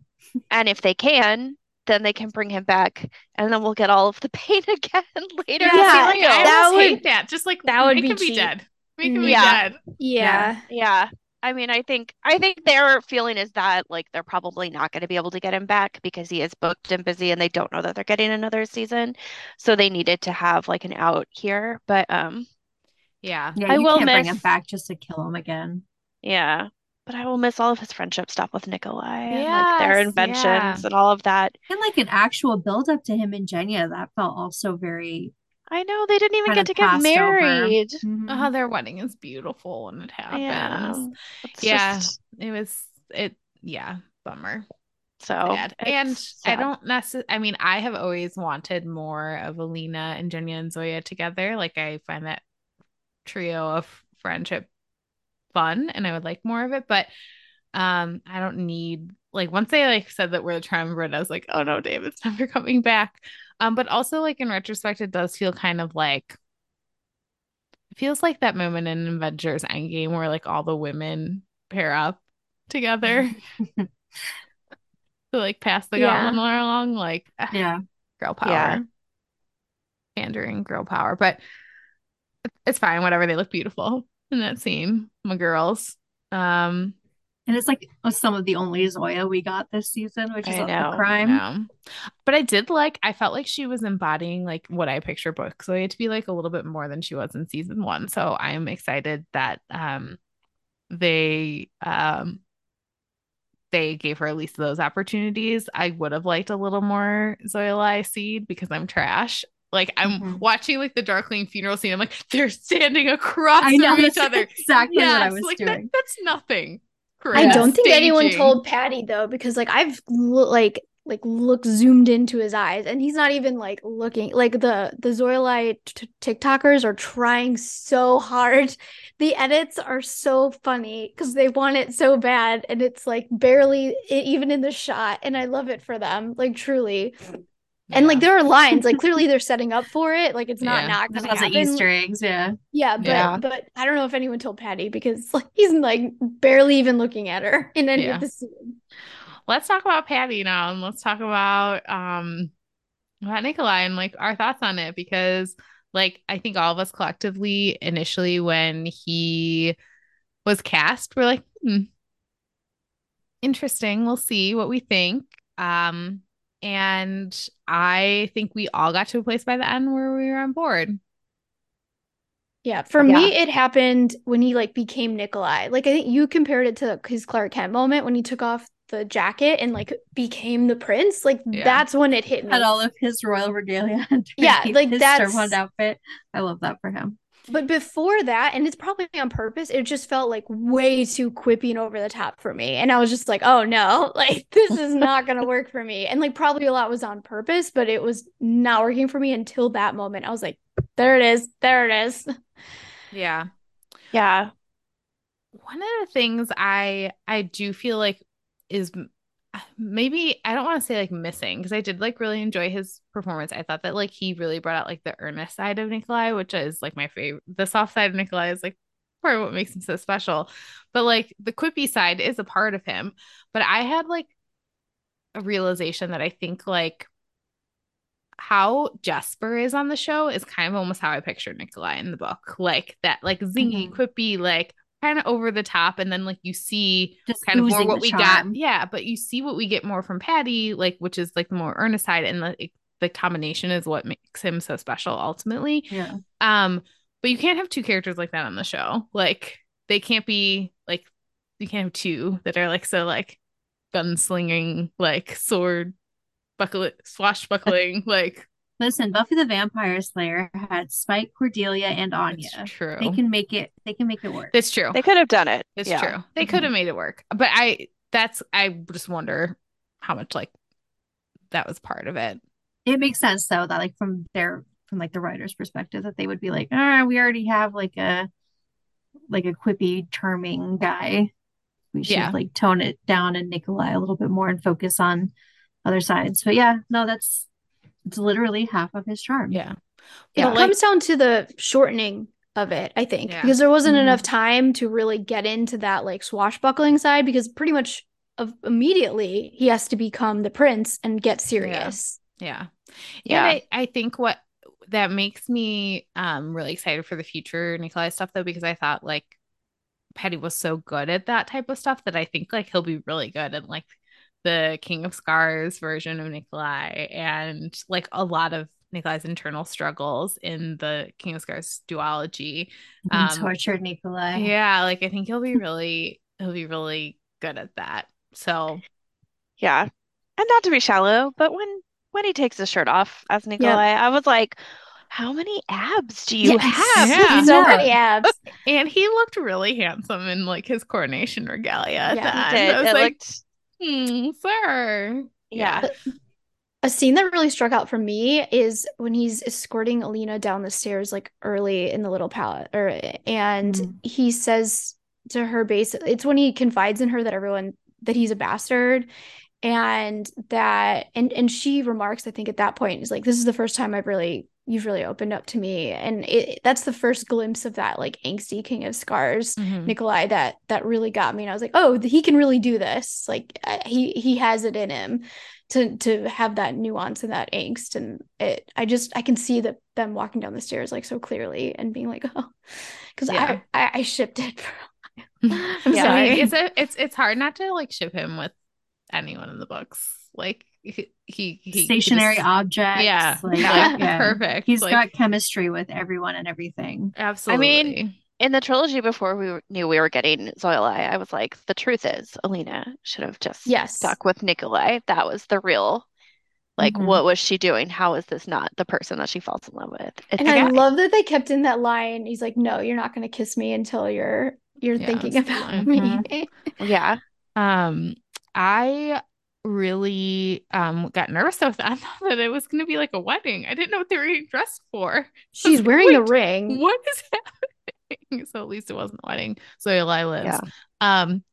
And if they can, then they can bring him back, and then we'll get all of the [laughs] pain again later. yeah, Yeah, like. I that almost hate would- that. Just like that would make be him be cheap. dead. Make him be Yeah. dead. Yeah. Yeah. I mean, I think I think their feeling is that like they're probably not going to be able to get him back because he is booked and busy and they don't know that they're getting another season. So they needed to have like an out here. But um Yeah. Yeah, I will can't bring him back just to kill him again. yeah. But I will miss all of his friendship stuff with Nikolai and like their inventions yeah. and all of that. And like an actual build up to him and Genya, that felt also very I know they didn't even get to get passed over. married. Mhm. Oh, their wedding is beautiful when it happens. It's Yeah. just It was it yeah, bummer. so And it's I don't necessarily I mean, I have always wanted more of Alina and Genya and Zoya together. Like I find that trio of friendship fun and I would like more of it, but um I don't need like once they like said that we're the triumvirate, I was like, oh no, David's never [laughs] coming back. Um, but also like in retrospect, it does feel kind of like it feels like that moment in Avengers Endgame where like all the women pair up together [laughs] to like pass the Yeah. gauntlet along, like ah, Yeah. girl power, Yeah. pandering girl power. But it's fine, whatever. They look beautiful in that scene, my girls. Um, And it's like some of the only Zoya we got this season, which is I a, know, a I crime. know. But I did like, I felt like she was embodying like what I picture book Zoya to be like a little bit more than she was in season one. So I'm excited that um they um they gave her at least those opportunities. I would have liked a little more Zoya seed because I'm trash. Like I'm Mhm. watching like the Darkling funeral scene. I'm like, they're standing across I know from each other. exactly what I was like that, doing. that's nothing. Correct. I don't think anyone told Patty though, because like I've lo- like like looked zoomed into his eyes, and he's not even like looking. Like the the Zoilite t- TikTokers are trying so hard. The edits are so funny because they want it so bad, and it's like barely even in the shot, and I love it for them. Like truly, and like there are lines like clearly [laughs] they're setting up for it. Like it's not Yeah. not There's gonna lots of happen. Easter eggs, yeah. Yeah, but Yeah. but I don't know if anyone told Patty because like he's like barely even looking at her in any Yeah. of the scenes. let's talk about Patty now and let's talk about um about Nikolai and like our thoughts on it because like I think all of us collectively initially when he was cast we're like hmm, interesting we'll see what we think um and I think we all got to a place by the end where we were on board Yeah, for Yeah. me it happened when he like became Nikolai. Like I think you compared it to his Clark Kent moment when he took off the jacket and like became the prince. Like Yeah. that's when it hit me. Had all of his royal regalia [laughs] underneath Yeah, like, his that's- servant outfit. I love that for him. But before that, and it's probably on purpose, it just felt like way too quippy and over the top for me. And I was just like, oh no, [laughs] like this is not gonna [laughs] work for me. And like probably a lot was on purpose, but it was not working for me until that moment. I was like, there it is, there it is. yeah Yeah. one of the things I I do feel like is maybe I don't want to say like missing because I did like really enjoy his performance. I thought that like he really brought out like the earnest side of Nikolai, which is like my favorite. The soft side of Nikolai is like part of what makes him so special. But like the quippy side is a part of him. But I had like a realization that I think like how Jasper is on the show is kind of almost how I pictured Nikolai in the book. Like that, like zingy, Mhm. quippy, like kind of over the top. And then like you see Just kind of more what we charm. got. Yeah, but you see what we get more from Patty, like which is like the more earnest side, and the the combination is what makes him so special ultimately. Yeah. Um, but you can't have two characters like that on the show. Like they can't be like you can't have two that are like so like gunslinging, like sword buckle swashbuckling, [laughs] like Listen, Buffy the Vampire Slayer had Spike, Cordelia, and Anya. it's true. They can make it. They can make it work. It's true. They could have done it. It's Yeah. true. They could have made it work. But I that's I just wonder how much like that was part of it. It makes sense though that like from their from like the writer's perspective that they would be like, ah, we already have like a like a quippy, charming guy. We should Yeah. like tone it down and Nikolai a little bit more and focus on other sides. But yeah, no, that's it's literally half of his charm. Yeah. It But, like- comes down to the shortening of it, I think, Yeah. because there wasn't Mhm. enough time to really get into that like swashbuckling side because pretty much of immediately he has to become the prince and get serious. Yeah. Yeah. And I, I think what that makes me um really excited for the future Nikolai stuff though, because I thought like Petty was so good at that type of stuff that I think like he'll be really good and like the King of Scars version of Nikolai and like a lot of Nikolai's internal struggles in the King of Scars duology. And Um, tortured Nikolai. Yeah, like I think he'll be really he'll be really good at that. So Yeah. And not to be shallow, but when when he takes his shirt off as Nikolai, I was like, how many abs do you Yes. have? Yeah. so Yeah. [laughs] many abs. and he looked really handsome in like his coronation regalia at Yeah, he. Did. I was It like, looked hmm, sir. yeah. A scene that really struck out for me is when he's escorting Alina down the stairs, like early in the little palace, or and Mhm. he says to her, base, it's when he confides in her that everyone that he's a bastard, and that and and she remarks, I think at that point is like, this is the first time I've really you've really opened up to me, and it that's the first glimpse of that like angsty king of scars. Mhm. Nikolai that that really got me and I was like oh he can really do this like he he has it in him to to have that nuance and that angst and it I just I can see that them walking down the stairs like so clearly and being like oh because Yeah. I, I I shipped it I'm [laughs] Yeah. [laughs] Sorry it's a, it's it's hard not to like ship him with anyone in the books. Like he he, he Stationary just- objects. yeah, Like, like, [laughs] yeah. perfect. He's like, got chemistry with everyone and everything. absolutely. I mean, in the trilogy before we knew we were getting Zoilai, I was like, the truth is, Alina should have just Yes. stuck with Nikolai. That was the real, like, Mhm. what was she doing? How is this not the person that she falls in love with? It's and I love that they kept in that line he's like no you're not going to kiss me until you're you're Yeah, thinking that's the about line. me Yeah. [laughs] Um, I really um got nervous with that. [laughs] I thought that it was going to be like a wedding. I didn't know what they were getting dressed for. [laughs] she's wearing a ring What is happening? [laughs] So at least it wasn't a wedding. Zoilai lives. Yeah. Um,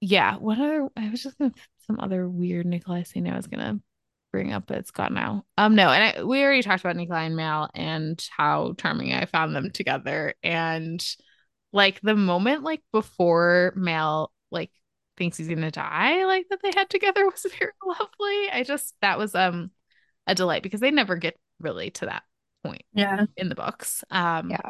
yeah. What other? I was just gonna some other weird Nikolai scene I was gonna bring up, but it's gone now. Um, no, and I we already talked about Nikolai and Mal and how charming I found them together, and like the moment like before Mal like thinks he's gonna die, like that they had together [laughs] was very lovely. I just that was um a delight because they never get really to that point Yeah. in the books. Um, Yeah.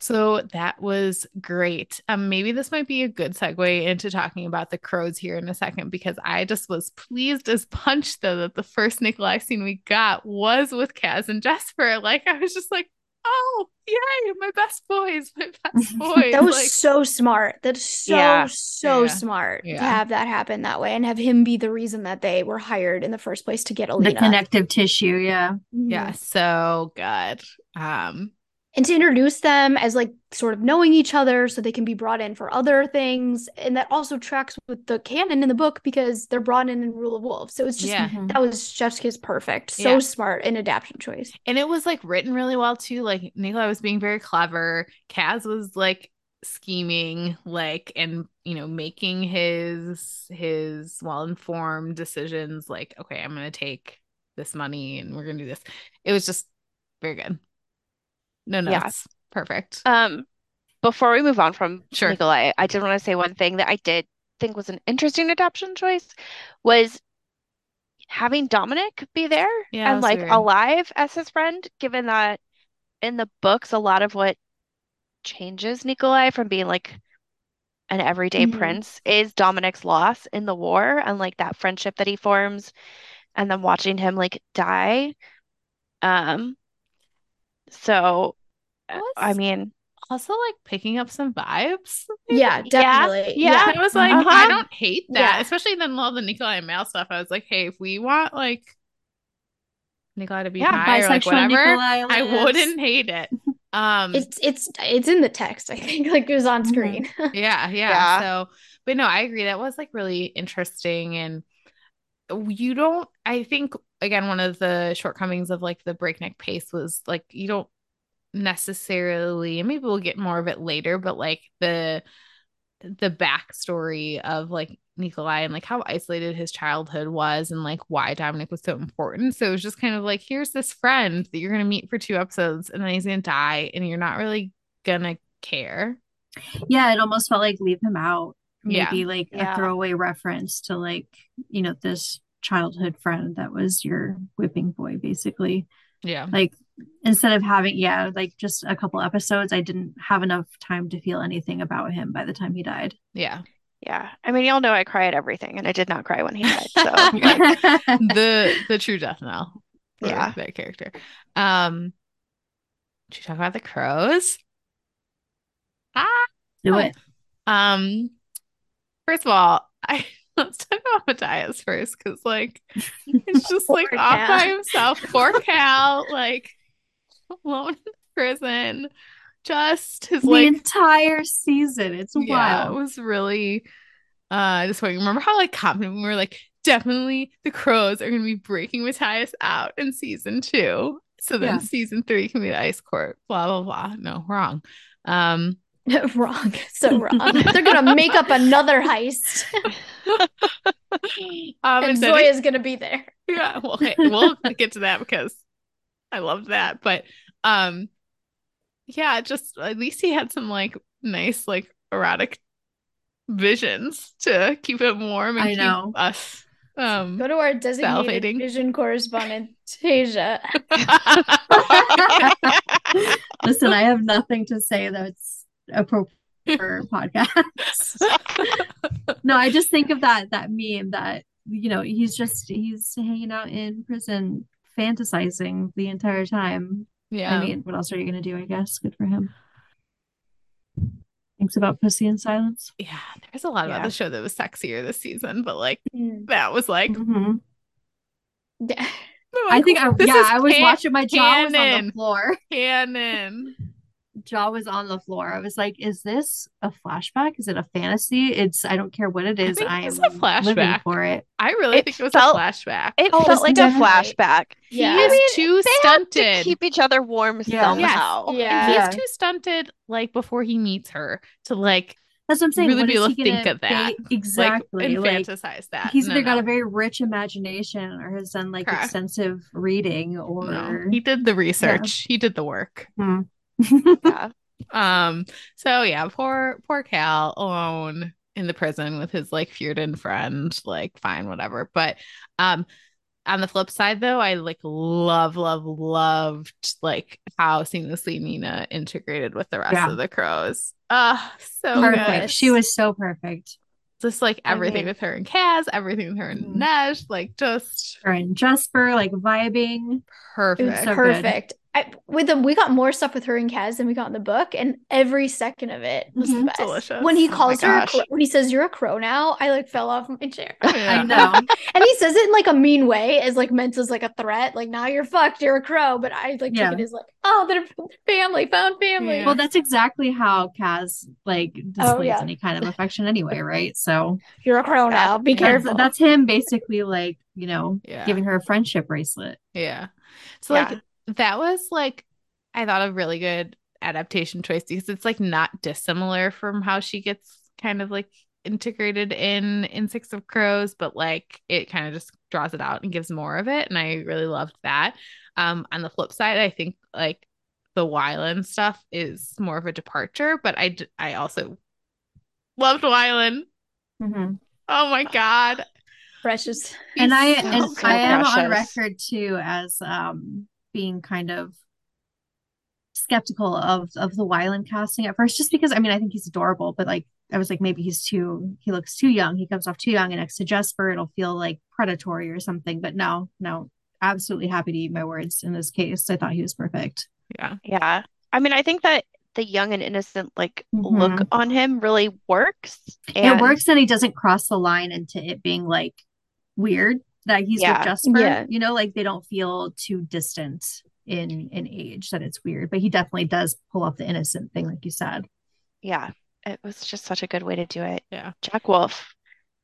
So that was great. Um, maybe this might be a good segue into talking about the crows here in a second because I just was pleased as punch though that the first Nikolai scene we got was with Kaz and Jesper. Like I was just like, oh yay, my best boys, my [laughs] best boys. That was like, so smart. That's so Yeah. so Yeah. smart to have that happen that way and have him be the reason that they were hired in the first place to get The Alina. connective tissue. Yeah. Mhm. yeah, so good. Um, And to introduce them as like sort of knowing each other so they can be brought in for other things. And that also tracks with the canon in the book because they're brought in in Rule of Wolves. So it's just yeah. Mhm. that was Chef's Kiss perfect. So Yeah. smart an adaptation choice. And it was like written really well too. Like Nikolai was being very clever. Kaz was like scheming, like and you know, making his his well-informed decisions, like, okay, I'm gonna take this money and we're gonna do this. It was just very good. No Yeah. notes. Perfect. Um, before we move on from Sure. Nikolai, I did want to say one thing that I did think was an interesting adoption choice was having Dominic be there Yeah, and like weird. alive as his friend, given that in the books, a lot of what changes Nikolai from being like an everyday Mhm. prince is Dominic's loss in the war and like that friendship that he forms and then watching him like die. Um, so I mean, also like picking up some vibes. Yeah, definitely. yeah. [laughs] I was like, Uh-huh. I don't hate that, Yeah. especially then all the Nikolai and Mal stuff. I was like, hey, if we want like Nikolai to be Yeah, bi or like whatever, I wouldn't hate it. [laughs] Um, It's it's it's in the text, I think. [laughs] Like it was on Mhm. screen. yeah, yeah, Yeah. So, but no, I agree. That was like really interesting, and you don't I think again one of the shortcomings of like the breakneck pace was like you don't necessarily and maybe we'll get more of it later, but like the the backstory of like Nikolai and like how isolated his childhood was and like why Dominic was so important. So it was just kind of like, here's this friend that you're gonna meet for two episodes and then he's gonna die and you're not really gonna care. Yeah, it almost felt like leave him out. Maybe Yeah. like Yeah. a throwaway reference to like, you know, this childhood friend that was your whipping boy, basically. Yeah. Like instead of having, yeah, like just a couple episodes, I didn't have enough time to feel anything about him by the time he died. Yeah. Yeah. I mean, y'all know I cry at everything, and I did not cry when he died. So [laughs] [laughs] the the true death knell for Yeah. that character. Um should we talk about the crows? Ah Do it. Um, first of all, I [laughs] let's talk about Matthias first because like it's [laughs] just like Poor off by himself. Poor Cal, like alone in prison. Just his The like entire season. It's yeah, it was really uh disappointing. Remember how like confident we were like definitely the crows are gonna be breaking Matthias out in season two. So then Yeah. season three can be the ice court. Blah blah blah. No, wrong. Um [laughs] wrong. [laughs] So wrong. They're gonna make up another heist, [laughs] um and and is gonna be there. yeah well okay, we'll get to that because i loved that but um yeah just at least he had some like nice like erotic visions to keep him warm and I keep know. us um Go to our designated Salivating. vision correspondent, Tasia. Listen, I have nothing to say that's appropriate for [laughs] podcasts. No, I just think of that that meme that you know he's just he's hanging out in prison fantasizing the entire time. yeah I mean, what else are you gonna do? I guess good for him. Thinks about pussy in silence. yeah there's a lot about the show that was sexier this season but like Mm. that was like, Mhm. Yeah. [laughs] I think I yeah I was watching my jaw was on the floor. canon Jaw was on the floor. I was like, is this a flashback? Is it a fantasy? It's I don't care what it is. think I it's am a living flashback. for it. i really It think it was felt- a flashback It Oh, felt like a flashback. Yeah. he is I mean, too They have to keep each other warm Yeah. Yes. somehow. Yeah. And Yeah. he's too stunted, like before he meets her, to like That's what I'm saying. really What be able to think of that. ba- like exactly. and Like, fantasize that. he's No, either got no. a very rich imagination or has done like Correct. extensive reading or No, he did the research. He did the work. Hmm. Yeah. [laughs] Um. So yeah, poor poor Cal alone in the prison with his like Fjerdan friend. Like fine, whatever. But um, on the flip side though, I like love love loved like how seamlessly Nina integrated with the rest Yeah. of the crows. Ah, so perfect. good. She was so perfect. Just like everything mean- with her and Kaz, everything with her and Mhm. Inej, like just Her and Jesper like vibing. It perfect. was so good. Perfect. I, with them, we got more stuff with her and Kaz than we got in the book, and every second of it was the Mhm. best. Delicious. When he Oh calls her, a crow, when he says you're a crow now, I like fell off my chair. Yeah. I know. [laughs] and he says it in like a mean way, as like meant as like a threat, like now you're fucked, you're a crow. But I like Yeah. took it as like, oh, they're family, found family. Yeah. Well, that's exactly how Kaz like displays Oh, yeah. any kind of affection anyway, right? So You're a crow now. Be Yeah. that's, careful. that's him basically like, you know, Yeah. giving her a friendship bracelet. Yeah. So Yeah. like that was like I thought a really good adaptation choice because it's like not dissimilar from how she gets kind of like integrated in in Six of Crows, but like it kind of just draws it out and gives more of it. And I really loved that. Um on the flip side, I think like the Wylan stuff is more of a departure, but I d- I also loved Wylan. Mhm. Oh my god. [sighs] precious. And I He's and I am on record too as um being kind of skeptical of of the Wylan casting at first, just because I mean I think he's adorable, but like I was like maybe he's too he looks too young. He comes off too young, and next to Jesper, it'll feel like predatory or something. But no, no, absolutely happy to eat my words in this case. I thought he was perfect. Yeah. Yeah. I mean, I think that the young and innocent like Mhm. look on him really works. It works, and he doesn't cross the line into it being like weird that he's Yeah. with Jesper. Yeah. You know, like they don't feel too distant in in age that it's weird. But he definitely does pull off the innocent thing, like you said. Yeah. It was just such a good way to do it. Yeah. Jack Wolfe.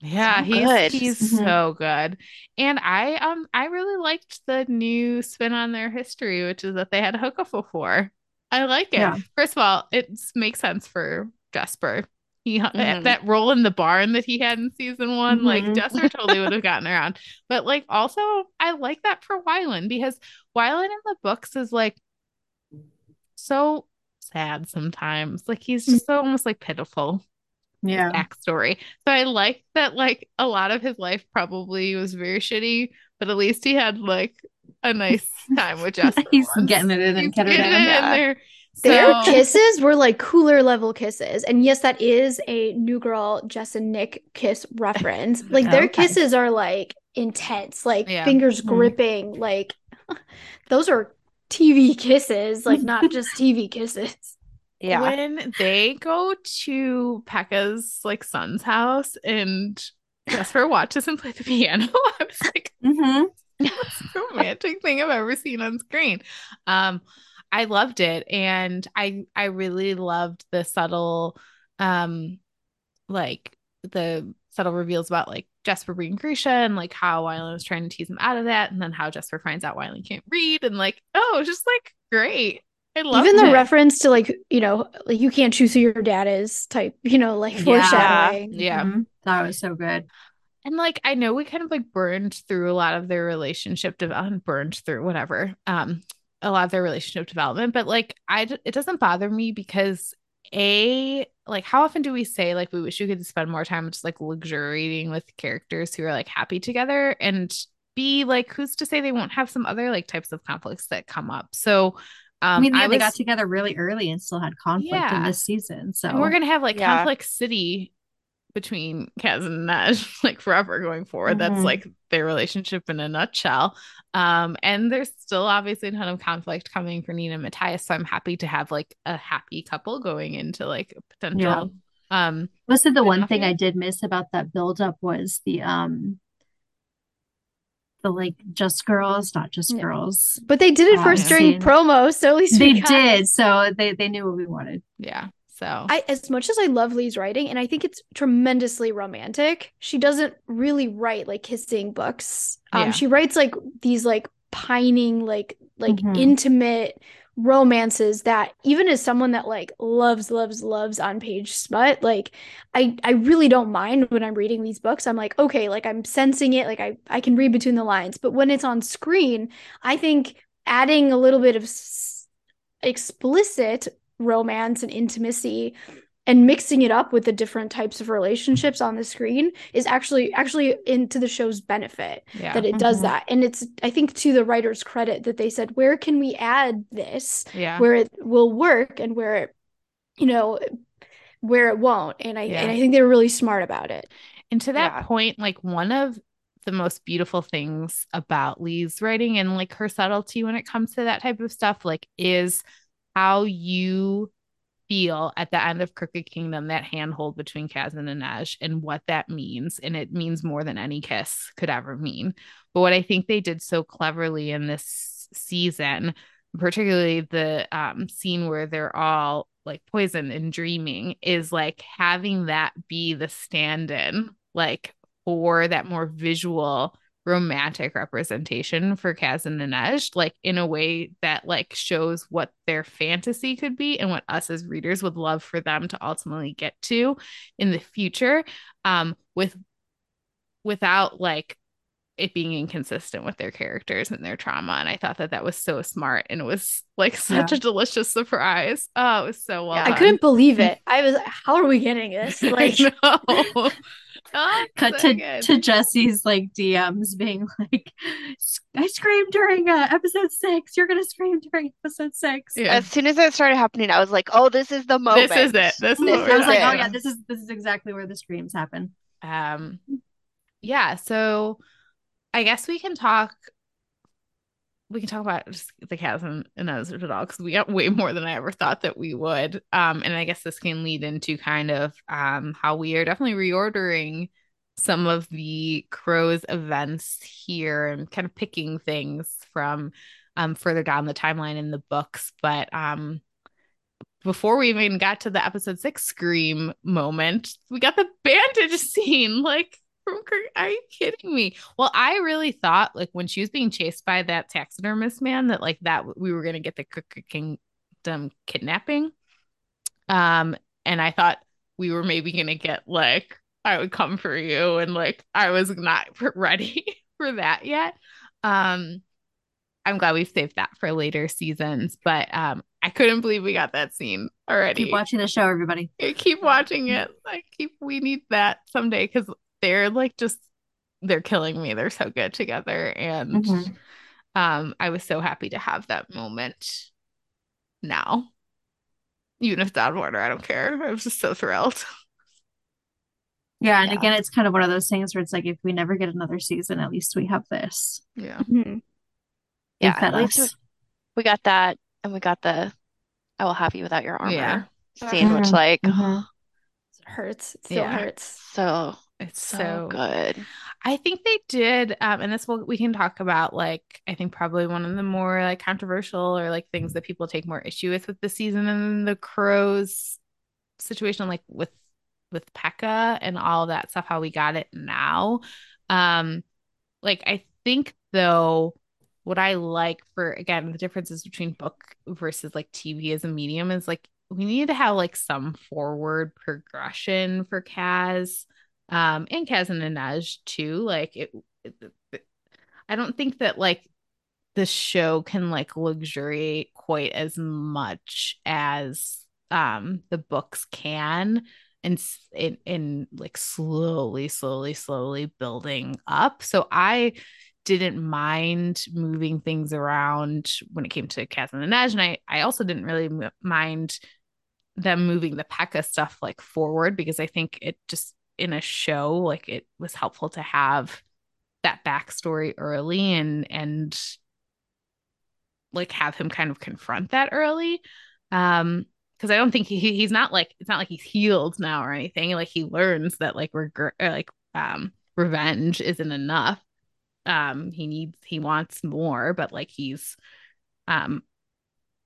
Yeah, So he's good. he's Mhm. so good. And I um I really liked the new spin on their history, which is that they had a hookup before. I like it. Yeah. First of all, it makes sense for Jesper. He Mhm. that roll in the barn that he had in season one, like Mhm. Jesper [laughs] totally would have gotten around. But like also I like that for Wylan because Wylan in the books is like so sad sometimes. Like he's just so almost like pitiful Yeah. backstory. So I like that like a lot of his life probably was very shitty, but at least he had like a nice [laughs] time with Jesper. He's once. getting it in and getting it in. in Yeah. there. Their So- kisses were like cooler level kisses. And yes, that is a New Girl Jess and Nick kiss reference. [laughs] Like their kisses are like intense, like Yeah. fingers Mhm. gripping. Like [laughs] those are TV kisses, like not [laughs] just TV kisses. Yeah. When they go to Pekka's like son's house and Jesper watches him play the piano, I was like, mm-hmm. most romantic thing I've ever seen on screen. Um, I loved it, and I I really loved the subtle, um, like the subtle reveals about like Jesper being Grisha and like how Wylan was trying to tease him out of that, and then how Jesper finds out Wylan can't read, and like oh, just like great. I love Even the it. reference to like, you know, like you can't choose who your dad is type, you know, like Yeah. foreshadowing. Yeah. Mhm. That was so good. And like I know we kind of like burned through a lot of their relationship development, burned through whatever, um, a lot of their relationship development, but like i it doesn't bother me because a like how often do we say like we wish we could spend more time just like luxuriating with characters who are like happy together, and b like who's to say they won't have some other like types of conflicts that come up. So, um, I mean, yeah, they was- got together really early and still had conflict Yeah. in this season. So and we're gonna have like Yeah. conflict city between Kaz and Nash [laughs] like forever going forward. That's Mhm. like their relationship in a nutshell. Um, and there's still obviously a ton of conflict coming for Nina and Matthias. So I'm happy to have like a happy couple going into like a potential um Listen, the one enough thing? I did miss about that buildup was the um the like just girls, not just Yeah. girls. But they did it first yeah. during Scene. promo, so at least They got did, so they they knew what we wanted. yeah. So I as much as I love Leigh's writing, and I think it's tremendously romantic, she doesn't really write like kissing books. Um, Yeah. she writes like these like pining, like like Mhm. intimate romances that even as someone that like loves, loves, loves on page smut, like I I really don't mind when I'm reading these books. I'm like, okay, like I'm sensing it, like I I can read between the lines. But when it's on screen, I think adding a little bit of s- explicit romance and intimacy and mixing it up with the different types of relationships on the screen is actually actually into the show's benefit yeah. that it does Mhm. that and it's i think to the writer's credit that they said where can we add this yeah. where it will work and where it you know where it won't and i Yeah. and i think they're really smart about it And to that Yeah. point, like one of the most beautiful things about Leigh's writing and like her subtlety when it comes to that type of stuff, like is how you feel at the end of Crooked Kingdom, that handhold between Kaz and Inej and what that means. And it means more than any kiss could ever mean. But what I think they did so cleverly in this season, particularly the um, scene where they're all like poisoned and dreaming, is like having that be the stand in, like for that more visual romantic representation for Kaz and Inej, like in a way that like shows what their fantasy could be and what us as readers would love for them to ultimately get to in the future. Um, with without like it being inconsistent with their characters and their trauma. And I thought that that was so smart and it was like [laughs] such Yeah. a delicious surprise. Oh, it was so well Yeah. i couldn't believe it [laughs] i was how are we getting this like I know. [laughs] Oh, Cut so to good. to Jessie's like DMs being like, I screamed during uh, episode six. You're gonna scream during episode six. Yeah. As soon as it started happening, I was like, "Oh, this is the moment. This is it. This is This what I was like, oh yeah, this is this is exactly where the screams happen. Um, yeah. So I guess we can talk. We can talk about just the cats and, and those at all because we got way more than I ever thought that we would. Um, and I guess this can lead into kind of um how we are definitely reordering some of the crows events here and kind of picking things from um further down the timeline in the books. But um before we even got to the episode six scream moment, we got the bandage [laughs] scene. Like [laughs] Are you kidding me? Well, I really thought like when she was being chased by that taxidermist man that like that we were gonna get the Crooked Kingdom kidnapping. Um, and I thought we were maybe gonna get like I would come for you, and like I was not [laughs] ready for that yet. Um, I'm glad we've saved that for later seasons, but um, I couldn't believe we got that scene already. Keep watching the show, everybody. Keep watching it. Like keep we need that someday because they're like just they're killing me. They're so good together. And mm-hmm. um I was so happy to have that moment now. Even if it's out of order, I don't care. I was just so thrilled. [laughs] Yeah, and yeah. again, it's kind of one of those things where it's like if we never get another season, at least we have this. Yeah. Mm-hmm. Yeah, at least we got that and we got the I will have you without your armor yeah. scene, which like mm-hmm. it hurts. It still yeah. hurts. So it's so, so, good. I think they did, um, and this will we can talk about like I think probably one of the more like controversial or like things that people take more issue with with the season and the crows situation, like with with Pekka and all that stuff, how we got it now. Um, like I think though what I like for again the differences between book versus like TV as a medium is like we need to have like some forward progression for Kaz um and Kaz and Inej too like it, it, it, I don't think that like the show can like luxuriate quite as much as um the books can and in in like slowly slowly slowly building up so I didn't mind moving things around when it came to Kaz and Inej. And I, I also didn't really m- mind them moving the Pekka stuff like forward because I think it just in a show, like it was helpful to have that backstory early and, and like have him kind of confront that early. Um, because I don't think he he's not like it's not like he's healed now or anything. Like he learns that like regret like um revenge isn't enough um he needs he wants more but like he's um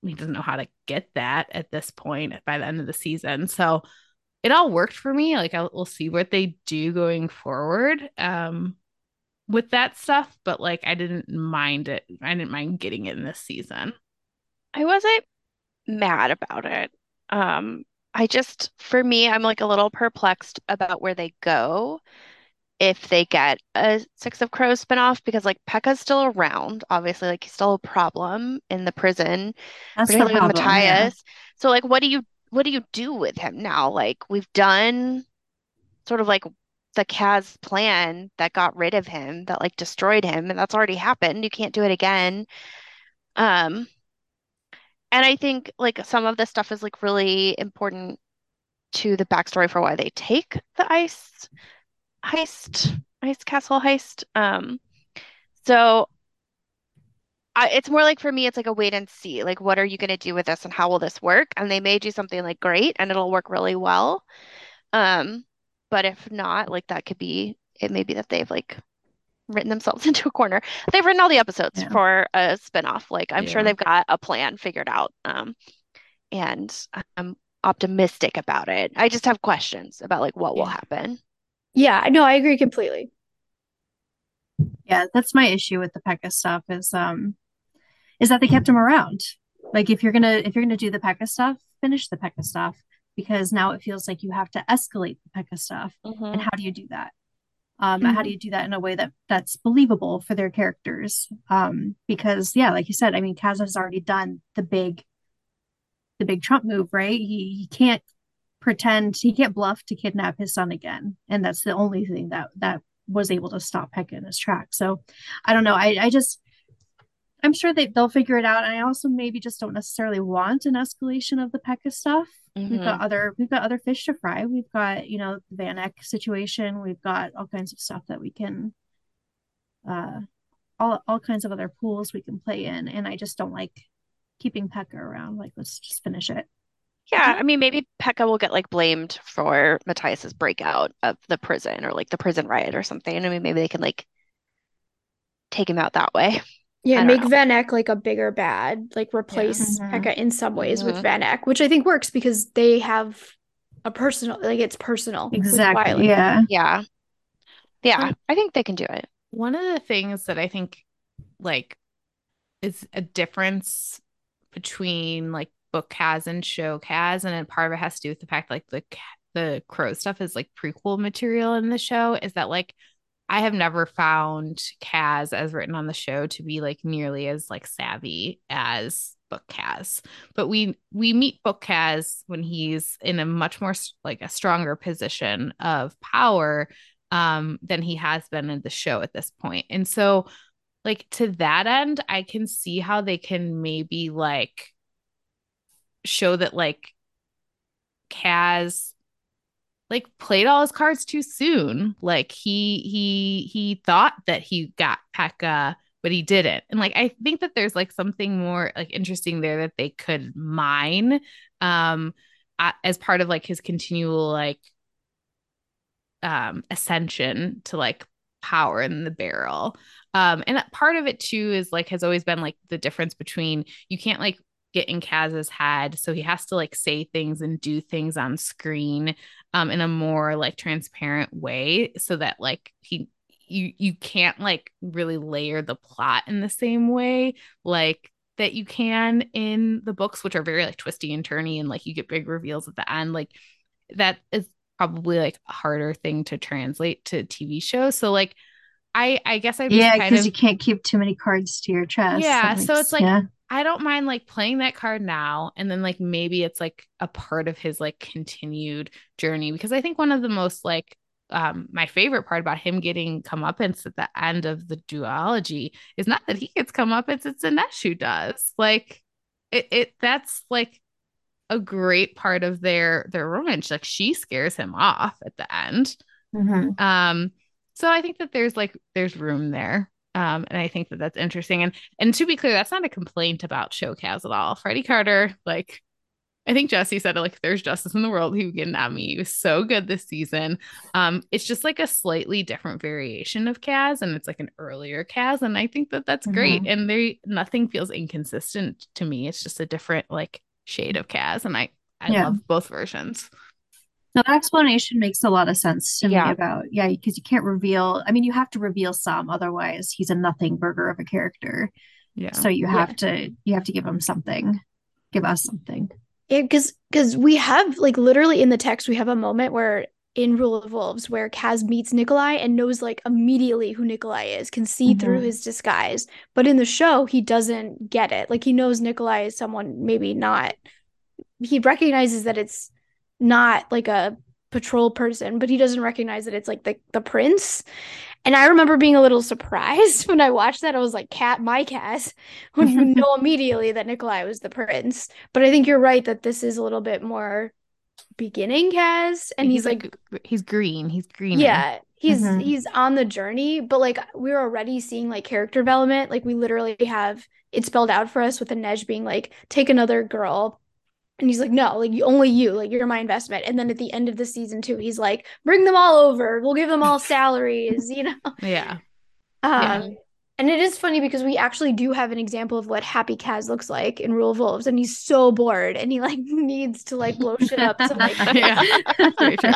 he doesn't know how to get that at this point by the end of the season so it all worked for me like I'll, we'll see what they do going forward um with that stuff but like i didn't mind it i didn't mind getting it in this season i wasn't mad about it um i just for me i'm like a little perplexed about where they go if they get a Six of Crows spinoff because like Pekka's still around, obviously, like he's still a problem in the prison, That's particularly the with Matthias. Yeah. So like what do you what do you do with him now? Like we've done sort of like the Kaz plan that got rid of him, that like destroyed him, and that's already happened. You can't do it again. Um and I think like some of this stuff is like really important to the backstory for why they take the ice heist, ice castle heist. Um, so I, it's more like for me, it's like a wait and see. Like, what are you going to do with this, and how will this work? And they may do something like great, and it'll work really well. Um, but if not, like that could be it. May be that they've like written themselves [laughs] into a corner. They've written all the episodes yeah. for a spinoff. Like I'm yeah. sure they've got a plan figured out. Um, and I'm optimistic about it. I just have questions about like what yeah. will happen. Yeah, no, I agree completely. Yeah, that's my issue with the Pekka stuff is um is that they kept him around. Like if you're gonna if you're gonna do the Pekka stuff, finish the Pekka stuff because now it feels like you have to escalate the Pekka stuff. Mm-hmm. And how do you do that? Um, mm-hmm. how do you do that in a way that that's believable for their characters? Um, because yeah, like you said, I mean, Kaz has already done the big, the big Trump move, right? He he can't pretend he can't bluff to kidnap his son again and that's the only thing that that was able to stop Pekka in his track so I don't know I I just I'm sure they they'll figure it out and I also maybe just don't necessarily want an escalation of the Pekka stuff mm-hmm. we've got mm-hmm. other we've got other fish to fry we've got you know the Van Eck situation we've got all kinds of stuff that we can uh all all kinds of other pools we can play in and I just don't like keeping Pekka around like let's just finish it yeah, I mean, maybe Pekka will get like blamed for Matthias's breakout of the prison or like the prison riot or something. I mean, maybe they can like take him out that way. [laughs] Yeah, make know. Van Eck like a bigger bad, like replace yeah. mm-hmm. Pekka in some ways mm-hmm. with Van Eck, which I think works because they have a personal, like it's personal. Exactly. Yeah. Yeah. Yeah, I think they can do it. One of the things that I think like is a difference between like book Kaz and show Kaz, and part of it has to do with the fact like the the crow stuff is like prequel material in the show, is that like I have never found Kaz as written on the show to be like nearly as like savvy as book Kaz. But we we meet book Kaz when he's in a much more like a stronger position of power um than he has been in the show at this point. And so like to that end, I can see how they can maybe like show that like Kaz like played all his cards too soon. Like he he he thought that he got Pekka, but he didn't. And like I think that there's like something more like interesting there that they could mine um as part of like his continual like um ascension to like power in the barrel. Um and that part of it too is like has always been like the difference between you can't like get in Kaz's head. So he has to like say things and do things on screen um in a more like transparent way so that like he you you can't like really layer the plot in the same way like that you can in the books which are very like twisty and turny and like you get big reveals at the end. Like that is probably like a harder thing to translate to TV shows. So like I I guess I yeah because of... you can't keep too many cards to your chest. Yeah so it's like yeah. I don't mind like playing that card now and then like maybe it's like a part of his like continued journey because I think one of the most like um my favorite part about him getting comeuppance at the end of the duology is not that he gets comeuppance, it's Inej who does. Like it, it that's like a great part of their their romance. Like she scares him off at the end. Mm-hmm. Um so I think that there's like there's room there. Um, and I think that that's interesting. And and to be clear, that's not a complaint about Show Kaz at all. Freddy Carter, like I think Jessie said it like there's justice in the world who can at me. He was so good this season. Um, it's just like a slightly different variation of Kaz, and it's like an earlier Kaz, and I think that that's mm-hmm. great. And they nothing feels inconsistent to me. It's just a different like shade of Kaz, and I I yeah. love both versions. Now that explanation makes a lot of sense to yeah. me about yeah, because you can't reveal. I mean, you have to reveal some, otherwise he's a nothing burger of a character. Yeah. So you have yeah. to you have to give him something, give us something. Yeah, because because we have like literally in the text we have a moment where in Rule of Wolves where Kaz meets Nikolai and knows like immediately who Nikolai is, can see mm-hmm. through his disguise. But in the show, he doesn't get it. Like he knows Nikolai is someone maybe not. He recognizes that it's not like a patrol person, but he doesn't recognize that it's like the the prince. And I remember being a little surprised [laughs] when I watched that. I was like, "Cat, my cat," [laughs] when you know immediately that Nikolai was the prince. But I think you're right that this is a little bit more beginning Kaz, and he's, he's like, like, he's green. He's green. Yeah, he's mm-hmm. he's on the journey. But like we're already seeing like character development. Like we literally have it spelled out for us with Inej being like, take another girl and he's like, no, like only you, like you're my investment. And then at the end of the season two, he's like, bring them all over. We'll give them all [laughs] salaries, you know? Yeah. Um, yeah. And it is funny because we actually do have an example of what Happy Kaz looks like in Rule of Wolves, and he's so bored and he like [laughs] needs to like blow shit up to like [laughs] yeah, very true.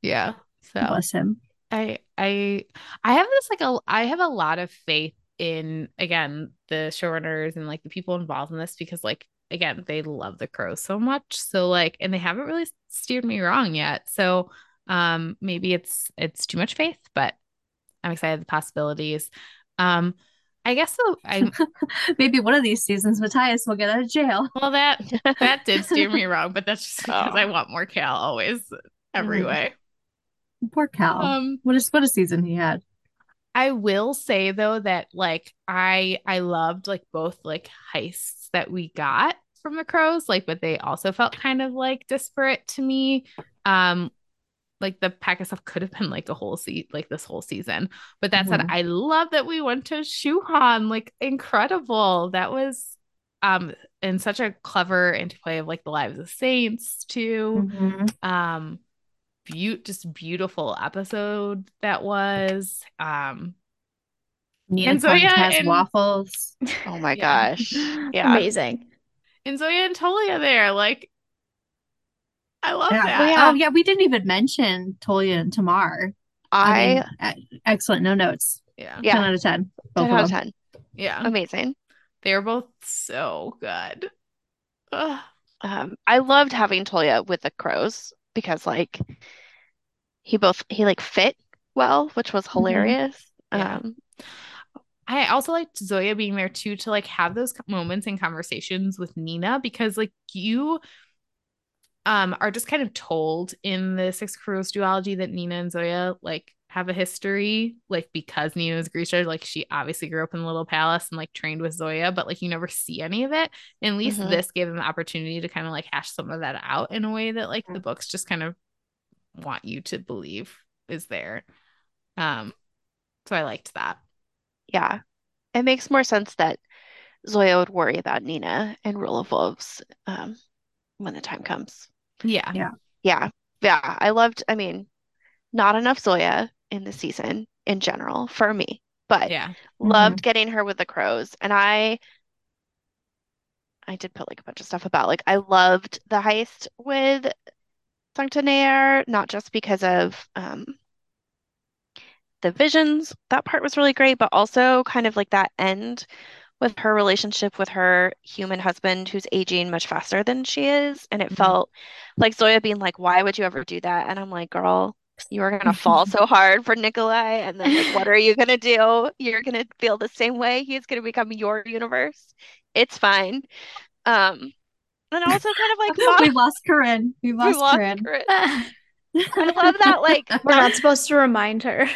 Yeah, so bless him. I I I have this like a I have a lot of faith in again the showrunners and like the people involved in this because like again, they love the crow so much. So like, and they haven't really steered me wrong yet. So um maybe it's it's too much faith, but I'm excited the possibilities. Um I guess so. I [laughs] maybe one of these seasons Matthias will get out of jail. Well, that that did steer me [laughs] wrong, but that's just because oh. I want more Cal always every mm. way. Poor Cal. Um, what is what a season he had. I will say though that like I I loved like both like heists that we got from the crows like but they also felt kind of like disparate to me um like the Pekka stuff could have been like a whole seat like this whole season but that mm-hmm. said i love that we went to Shu Han like incredible that was um in such a clever interplay of like the lives of saints too mm-hmm. um be- just beautiful episode that was um Nina and so yeah, has and, waffles. [laughs] Oh my yeah. gosh. [laughs] Yeah. Amazing. And Zoya and Tolya there. Like I love yeah. that. Yeah. Oh yeah, we didn't even mention Tolya and Tamar. I, I mean, e- excellent. No notes. Yeah. yeah, 10 out of 10. Both 10 out of them. 10. Yeah. Amazing. They were both so good. Ugh. Um, I loved having Tolya with the crows because like he both he like fit well, which was hilarious. Yeah. Um, I also liked Zoya being there too to like have those moments and conversations with Nina because like you um are just kind of told in the Six Crows duology that Nina and Zoya like have a history like because Nina is Grisha like she obviously grew up in the little palace and like trained with Zoya but like you never see any of it. And at least Mhm. this gave them the opportunity to kind of like hash some of that out in a way that like the books just kind of want you to believe is there. Um so I liked that yeah, it makes more sense that Zoya would worry about Nina and Rule of Wolves um, when the time comes. yeah Yeah. Yeah, yeah, I loved, I mean, not enough Zoya in the season in general for me, but yeah loved getting her with the crows. And I I did put like a bunch of stuff about like I loved the heist with Sanctuaire, not just because of um the visions, that part was really great, but also kind of like that end with her relationship with her human husband who's aging much faster than she is. And it Mhm. felt like Zoya being like, Why would you ever do that? And I'm like, Girl, you are gonna fall [laughs] so hard for Nikolai, and then like, what are you gonna do? You're gonna feel the same way. He's gonna become your universe. It's fine. Um, and also kind of like [laughs] we mod- lost Corinne. We we lost lost Corinne. Corinne. [laughs] I love that like We're not supposed to remind her.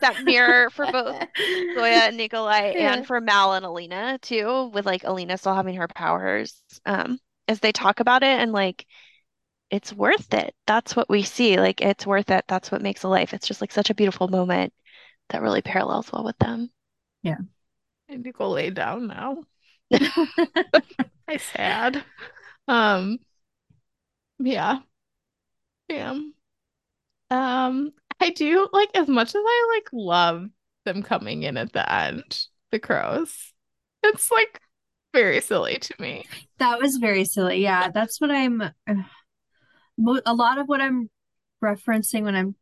That mirror for both [laughs] Zoya and Nikolai Yeah. and for Mal and Alina too, with like Alina still having her powers. Um, as they talk about it and like it's worth it. That's what we see. Like it's worth it. That's what makes a life. It's just like such a beautiful moment that really parallels well with them. I need to go lay down now. [laughs] I sad. Um, yeah. Yeah. Um, I do like as much as I like love them coming in at the end, the crows. It's like very silly to me. That was very silly. Yeah, that's what I'm. Uh, a lot of what I'm referencing when I'm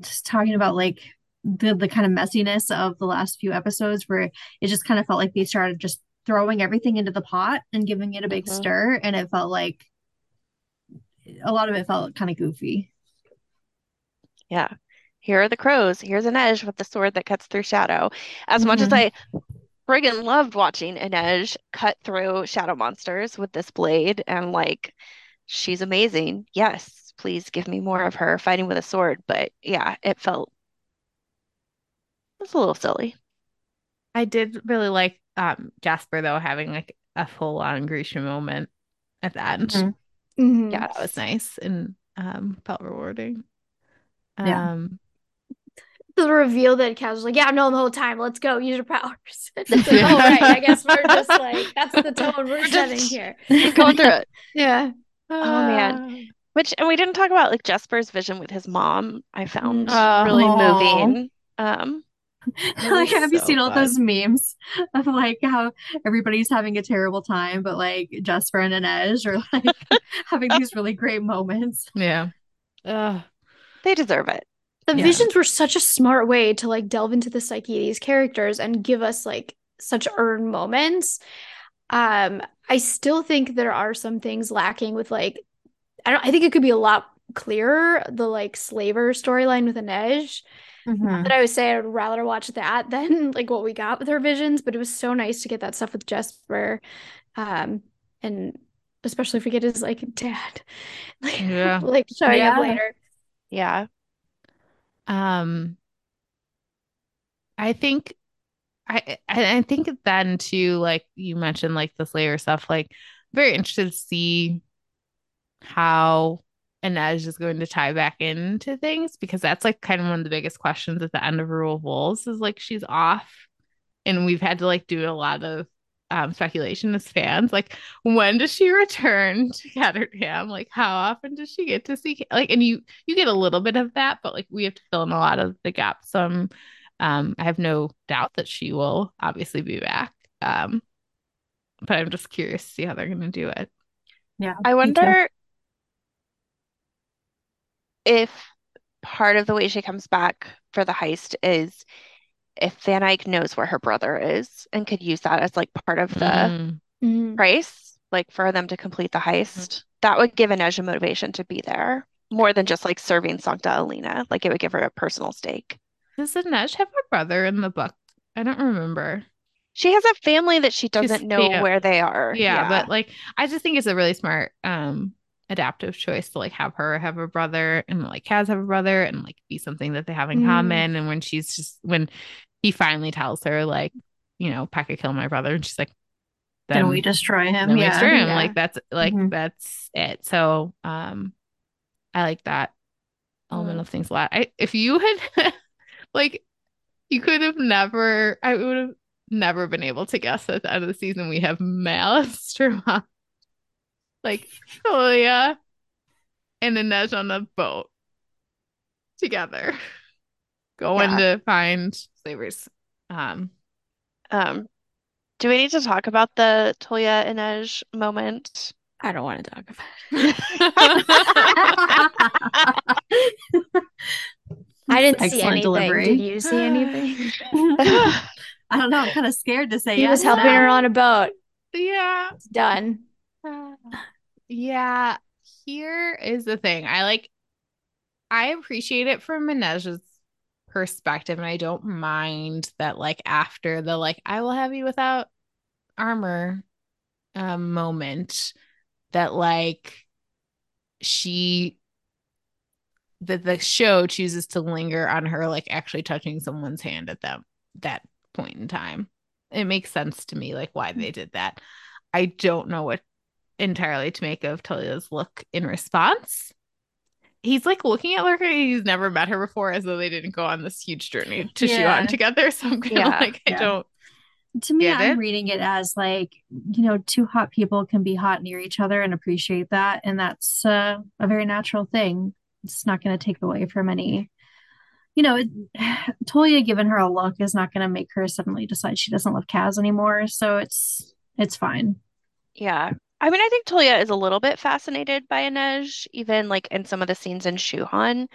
just talking about like the the kind of messiness of the last few episodes, where it just kind of felt like they started just throwing everything into the pot and giving it a big Mhm. stir, and it felt like a lot of it felt kind of goofy. Yeah. Here are the crows. Here's Inej with the sword that cuts through shadow. As much as I friggin' loved watching Inej cut through shadow monsters with this blade and like she's amazing. Yes, please give me more of her fighting with a sword. But yeah, it felt it was a little silly. I did really like um Jasper though having like a full on Grisha moment at the end. Mhm. Mhm. Yeah. That was nice and um felt rewarding. Yeah. Um The reveal that Kaz was like, "Yeah, I've known the whole time. Let's go. Use your powers." [laughs] It's like, oh right, I guess we're just like that's the tone we're We're setting here. [laughs] Going through it. Yeah. Oh, man. Which and we didn't talk about like Jesper's vision with his mom. I found Oh. really moving. Um It [laughs] Like, was have you so seen all those memes of like how everybody's having a terrible time, but like Jasper and Inej are like having these really great moments. Yeah. Ugh. They deserve it. The Yeah. visions were such a smart way to like delve into the psyche of these characters and give us like such earned moments. Um, I still think there are some things lacking with like I don't I think it could be a lot clearer, the like slaver storyline with Inej. Mhm. But I would say I'd rather watch that [laughs] than like what we got with her visions. But it was so nice to get that stuff with Jesper. Um, and especially if we get his like dad [laughs] like, Yeah. like showing up later. Yeah. Um, I think I I think then too, like you mentioned, like the Slayer stuff, like very interested to see how Inej is going to tie back into things because that's like kind of one of the biggest questions at the end of Rule of Wolves is like she's off, and we've had to like do a lot of um speculation as fans, like when does she return to Ketterdam? Like how often does she get to see like and you you get a little bit of that, but like we have to fill in a lot of the gaps. So I'm um I have no doubt that she will obviously be back. Um but I'm just curious to see how they're gonna do it. Yeah. I wonder if part of the way she comes back for the heist is if Van Eck knows where her brother is and could use that as like part of the Mm. Price, like for them to complete the heist, that would give Inej a motivation to be there more than just like serving Sancta Alina. Like it would give her a personal stake. Does Inej have a brother in the book? I don't remember. She has a family that she doesn't know yeah. where they are. Yeah, but like I just think it's a really smart um adaptive choice to like have her have a brother and like Kaz have a brother and like be something that they have in Mm. common. And when she's just when he finally tells her like, you know, Pekka killed my brother, and she's like, Then we destroy him. Yeah. destroy him. Yeah. Like that's like Mhm. that's it. So um I like that element Mm. of things a lot. I if you had [laughs] like you could have never I would have never been able to guess at the end of the season we have [laughs] Maelstrom like Tolya and Inej on a boat together [laughs] going Yeah. to find slavers. Um um, do we need to talk about the Tolya Inej moment? I don't want to talk about it. [laughs] I didn't see anything. delivery. Did you see anything? [laughs] I don't know. I'm kind of scared to say He yes. was helping her on a boat. yeah. It's done. [sighs] Yeah, here is the thing. I like I appreciate it from Inej's perspective, and I don't mind that like after the like I will have you without armor um moment that like she that the show chooses to linger on her like actually touching someone's hand at them that point in time. It makes sense to me like why they did that. I don't know what entirely to make of Tolya's look in response. He's like looking at Lurker. He's never met her before, as though they didn't go on this huge journey to shoot Yeah. on together. [laughs] So I'm kind of Yeah, like, I yeah. don't. To me, Get I'm it? reading it as like, you know, two hot people can be hot near each other and appreciate that. And that's uh, a very natural thing. It's not going to take away from any, you know, it, [sighs] Tolya giving her a look is not going to make her suddenly decide she doesn't love Kaz anymore. So it's it's fine. Yeah. I mean, I think Tolya is a little bit fascinated by Inej, even like in some of the scenes in Shu Han.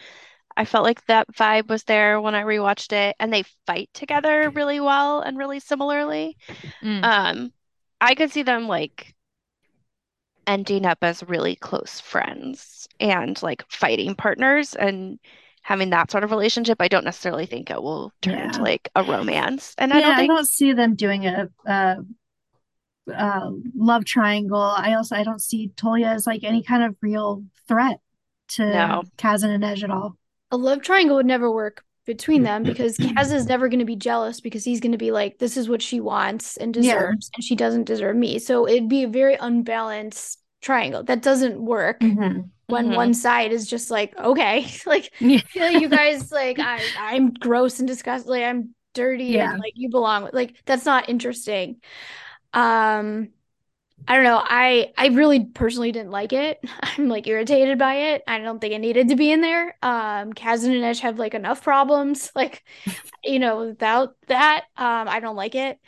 I felt like that vibe was there when I rewatched it, and they fight together really well and really similarly. Mm. Um, I could see them like ending up as really close friends and like fighting partners and having that sort of relationship. I don't necessarily think it will turn into like a romance. And I don't I don't see them doing a, a, a love triangle. I also I don't see Tolya as like any kind of real threat to No. Kaz and Inej at all. A love triangle would never work between them [laughs] because Kaz is never going to be jealous because he's going to be like, this is what she wants and Yeah. deserves, and she doesn't deserve me. So it'd be a very unbalanced triangle. That doesn't work Mhm. when Mhm. one side is just like, okay, [laughs] like Yeah. you, you [laughs] guys like I I'm gross and disgusting, like I'm dirty Yeah. and like you belong with like that's not interesting. Um I don't know. I I really personally didn't like it. [laughs] I'm like irritated by it. I don't think it needed to be in there. Um Kaz and Inej have like enough problems [laughs] like you know without that. Um I don't like it.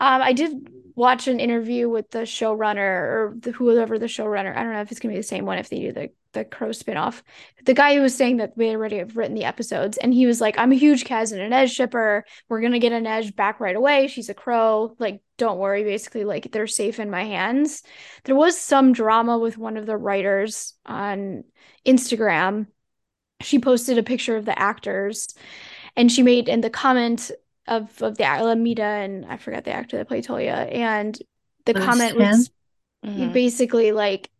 Um I did watch an interview with the showrunner or the, whoever the showrunner. I don't know if it's gonna be the same one if they do the the Crow spinoff. The guy who was saying that we already have written the episodes, and he was like, "I'm a huge Kaz and Inej shipper. We're gonna get Inej back right away. She's a Crow. Like, don't worry. Basically, like they're safe in my hands." There was some drama with one of the writers on Instagram. She posted a picture of the actors, and she made in the comment of of the Alameda and I forgot the actor that played Tolya, and the comment was Mhm. basically like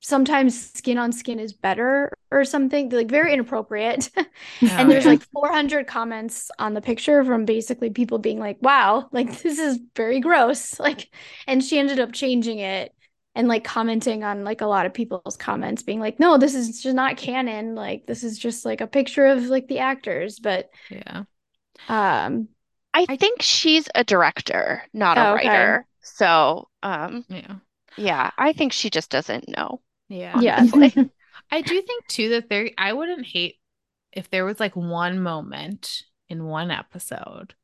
sometimes skin on skin is better or something like very inappropriate [laughs] Oh, and there's yeah. like 400 comments on the picture from basically people being like wow like this is very gross [laughs] like and she ended up changing it and like commenting on like a lot of people's comments being like no this is just not canon like this is just like a picture of like the actors but yeah. um I I- think she's a director, not a Oh, okay. writer. So, um, Yeah. yeah, I think she just doesn't know. Yeah. yeah Honestly. [laughs] I do think too that there I wouldn't hate if there was like one moment in one episode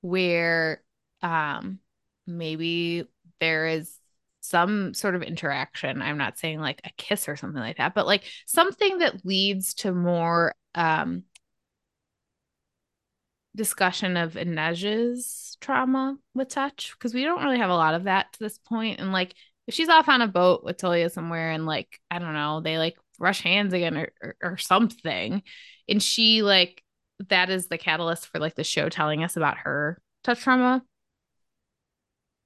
where um maybe there is some sort of interaction. I'm not saying like a kiss or something like that, but like something that leads to more um discussion of Inej's trauma with touch because we don't really have a lot of that to this point. And like if she's off on a boat with Tolya somewhere and like, I don't know, they like rush hands again or, or, or something. And she like that is the catalyst for like the show telling us about her touch trauma.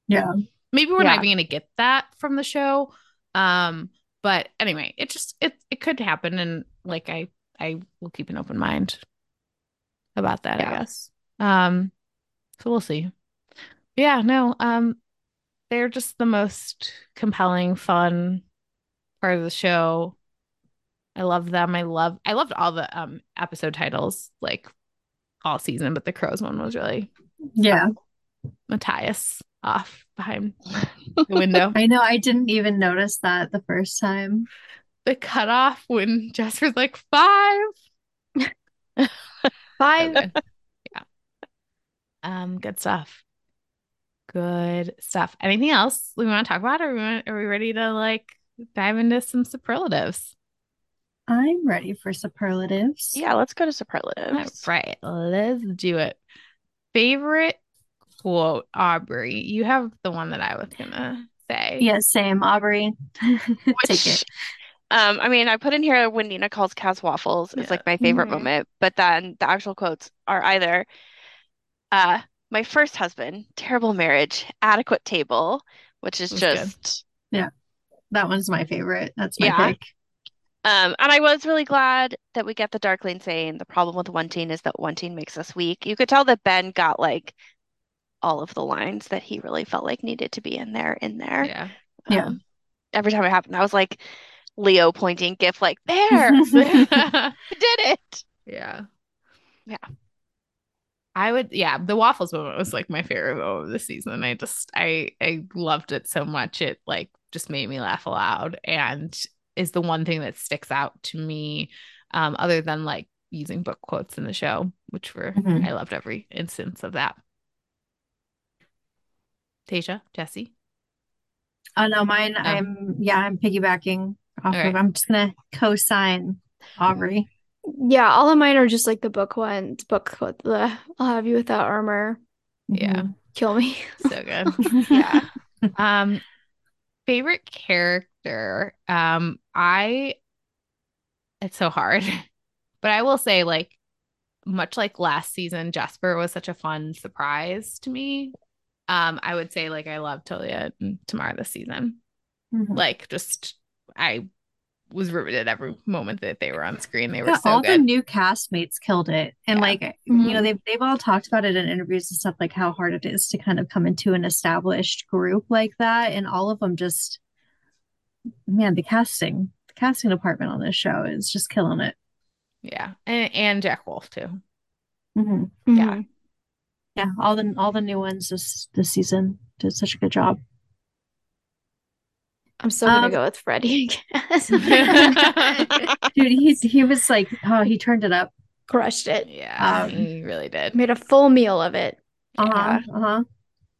Yeah. Maybe we're Yeah. not even gonna get that from the show. Um, but anyway, it just it it could happen and like I I will keep an open mind about that, I guess. Um, so we'll see. Yeah, no, um, they're just the most compelling, fun part of the show. I love them. I love I loved all the um episode titles like all season, but the crows one was really Yeah. Matthias off behind the [laughs] window. I know. I didn't even notice that the first time. the cutoff when Jasper's like five. [laughs] Five. [laughs] Yeah. Um, good stuff. Good stuff. Anything else we want to talk about? Or we want, are we ready to like dive into some superlatives? I'm ready for superlatives. Yeah, let's go to superlatives. right, let's do it. Favorite quote, Aubrey. You have the one that I was gonna say. Yeah, same. Aubrey. [laughs] Take it. Um, I mean, I put in here when Nina calls Kaz waffles is Yeah. like my favorite Mhm. moment, but then the actual quotes are either uh my first husband, terrible marriage, adequate table, which is just good. just That one's my favorite. That's my Yeah. pick. um and I was really glad that we get the Darkling saying the problem with wanting is that wanting makes us weak. You could tell that Ben got like all of the lines that he really felt like needed to be in there in there. Yeah. Yeah. Um, every time it happened, I was like Leo pointing gif like there. [laughs] [laughs] did it. Yeah. Yeah. I would, yeah, the waffles moment was like my favorite moment of the season. I just, I, I loved it so much. It like just made me laugh aloud and is the one thing that sticks out to me, um, other than like using book quotes in the show, which were, Mhm. I loved every instance of that. Tasia, Jessie. Oh no, mine. Oh. I'm yeah. I'm piggybacking off right. of. I'm just gonna co-sign Aubrey. Yeah, all of mine are just like the book ones. Book quote. The I'll have you without armor. Yeah. Kill me. So good. [laughs] Yeah. Um, favorite character. Um, I it's so hard, [laughs] but I will say, like, much like last season, Jasper was such a fun surprise to me. Um, I would say like I love Tolya and Tamara this season. Mhm. Like, just I was riveted every moment that they were on screen. They were Yeah, so all the good. new castmates killed it, and Yeah. like you know they've they've all talked about it in interviews and stuff like how hard it is to kind of come into an established group like that, and all of them just man the casting the casting department on this show is just killing it. Yeah, and and Jack Wolfe too. Mhm. Yeah. Mhm. Yeah, all the all the new ones this this season did such a good job. I'm still gonna Um, go with Freddy. I. [laughs] Dude, he's he was like, oh, he turned it up. Crushed it. Yeah, Um, he really did. Made a full meal of it. Uh-huh, uh-huh.